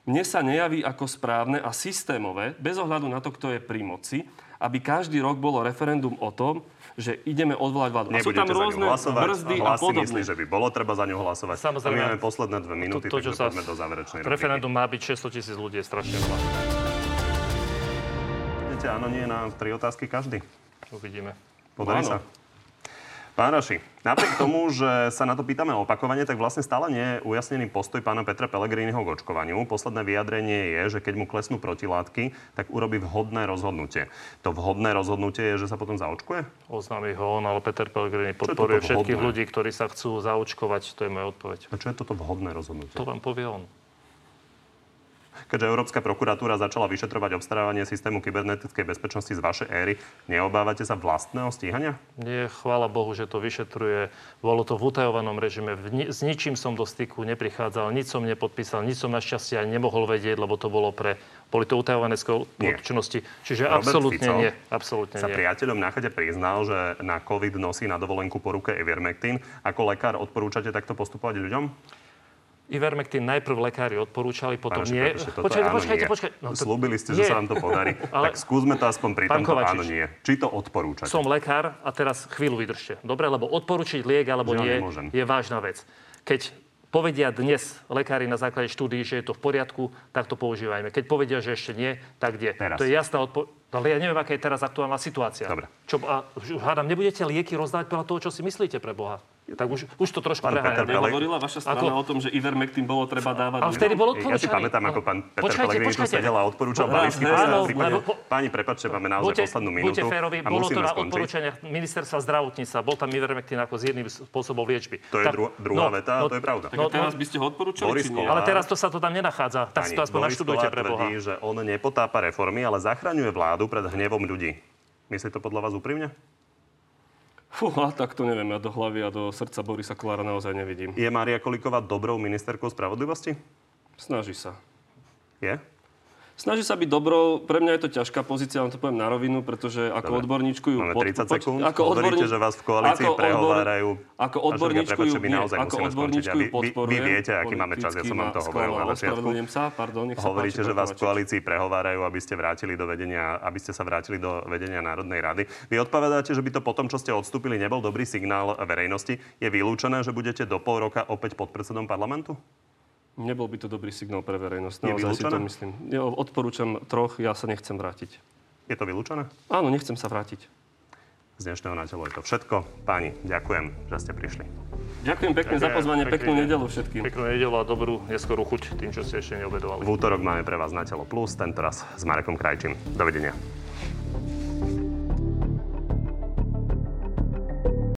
mne sa nejaví ako správne a systémové, bez ohľadu na to, kto je pri moci, aby každý rok bolo referendum o tom, že ideme odvolať vládu. A sú tam Nebudete za ňu rôzne hlasovať brzdy a a podobne. myslí, že by bolo treba za ňu hlasovať. Samozrejme. A my máme posledné dve minúty, to, takže čo sa poďme do záverečnej referendum má byť 600 tisíc ľudí, je strašne veľa. Viete, áno, nie na tri otázky každý. Uvidíme. Podarí Áno. sa. Pán Raši, napriek tomu, že sa na to pýtame opakovane, tak vlastne stále nie je ujasnený postoj pána Petra Pellegriniho k očkovaniu. Posledné vyjadrenie je, že keď mu klesnú protilátky, tak urobí vhodné rozhodnutie. To vhodné rozhodnutie je, že sa potom zaočkuje? Oznámi ho on, ale Peter Pellegrini podporuje všetkých ľudí, ktorí sa chcú zaočkovať. To je moja odpoveď. A čo je toto vhodné rozhodnutie? To vám povie on. Keďže Európska prokuratúra začala vyšetrovať obstarávanie systému kybernetickej bezpečnosti z vašej éry, neobávate sa vlastného stíhania? Nie, chvála Bohu, že to vyšetruje. Bolo to v utajovanom režime. S ničím som do styku neprichádzal, nič som nepodpísal, nič som našťastie aj nemohol vedieť, lebo to bolo pre... Boli to utajované skutočnosti. Čiže Robert absolútne Fico nie. Absolútne sa nie. priateľom na chate priznal, že na COVID nosí na dovolenku po ruke Ivermectin. Ako lekár odporúčate takto postupovať ľuďom? Ivermectin najprv lekári odporúčali, potom Pánoši, nie. toto Počkajte, počkajte, nie. počkajte. No, to- Slúbili ste, nie. že sa vám to podarí. Ale- Tak skúsme to aspoň pri Pán tomto Kovačič. áno, nie. Či to odporúčate? Som lekár a teraz chvíľu vydržte. Dobre, lebo odporučiť liek alebo Že nie nemôžem. je vážna vec. Keď povedia dnes lekári na základe štúdií, že je to v poriadku, tak to používajme. Keď povedia, že ešte nie, tak kde. Teraz. To je jasná odpoveď. Ale ja neviem, aká je teraz aktuálna situácia. Dobre. Čo, a, hádam, nebudete lieky rozdávať podľa toho, čo si myslíte pre Boha. Tak už, už to trošku preháňam. Pellegrini- Nehovorila vaša strana Ako- o tom, že Ivermectin bolo treba dávať Ale vtedy bol Ja si pamätám, ako pán Peter Počkajte, Pellegrini tu počkajte. sedel a odporúčal Raz, balíčky. áno, prípade- po- Páni, prepačte, máme naozaj Buďte, poslednú buďte minútu férovi, a bolo to na odporúčaniach ministerstva zdravotníctva. Bol tam Ivermectin ako z jedným spôsobom liečby. To je dru- druhá veta a to je pravda. Tak a teraz by ste ho odporúčali, či nie? Ale teraz to sa to tam nenachádza. Tak si to aspoň naštudujte pre Boha. že on nepotápa reformy, ale zachraňuje vládu pred hnevom ľudí. Myslí to podľa vás úprimne? Fúha, tak to neviem, ja do hlavy a do srdca Borisa Kolára naozaj nevidím. Je Mária Kolíková dobrou ministerkou spravodlivosti? Snaží sa. Je? Snaží sa byť dobrou, pre mňa je to ťažká pozícia, len to poviem na rovinu, pretože ako Dobre. odborníčku ju... Máme 30 sekúnd. ako odborník- že vás v koalícii ako prehovárajú. Ako odborníčku ju, nie, ako odborníčku vy- ju vy- podporujem. vy viete, aký máme čas, ja som vám to hovoril na začiatku. Sa, pardon, nech sa Hovoríte, páči, že vás v koalícii prehovárajú, aby ste vrátili do vedenia, aby ste sa vrátili do vedenia Národnej rady. Vy odpovedáte, že by to potom, čo ste odstúpili, nebol dobrý signál verejnosti. Je vylúčené, že budete do pol roka opäť pod predsedom parlamentu? Nebol by to dobrý signál pre verejnosť. Je Naozaj si to myslím. Ja odporúčam troch, ja sa nechcem vrátiť. Je to vylúčené? Áno, nechcem sa vrátiť. Z dnešného na telo je to všetko. Páni, ďakujem, že ste prišli. Ďakujem pekne za Ďakujem, pozvanie, pekný peknú nedelu všetkým. Peknú nedelu a dobrú neskorú chuť tým, čo ste ešte neobedovali. V útorok máme pre vás na telo plus, tento raz s Marekom Krajčím. Dovidenia.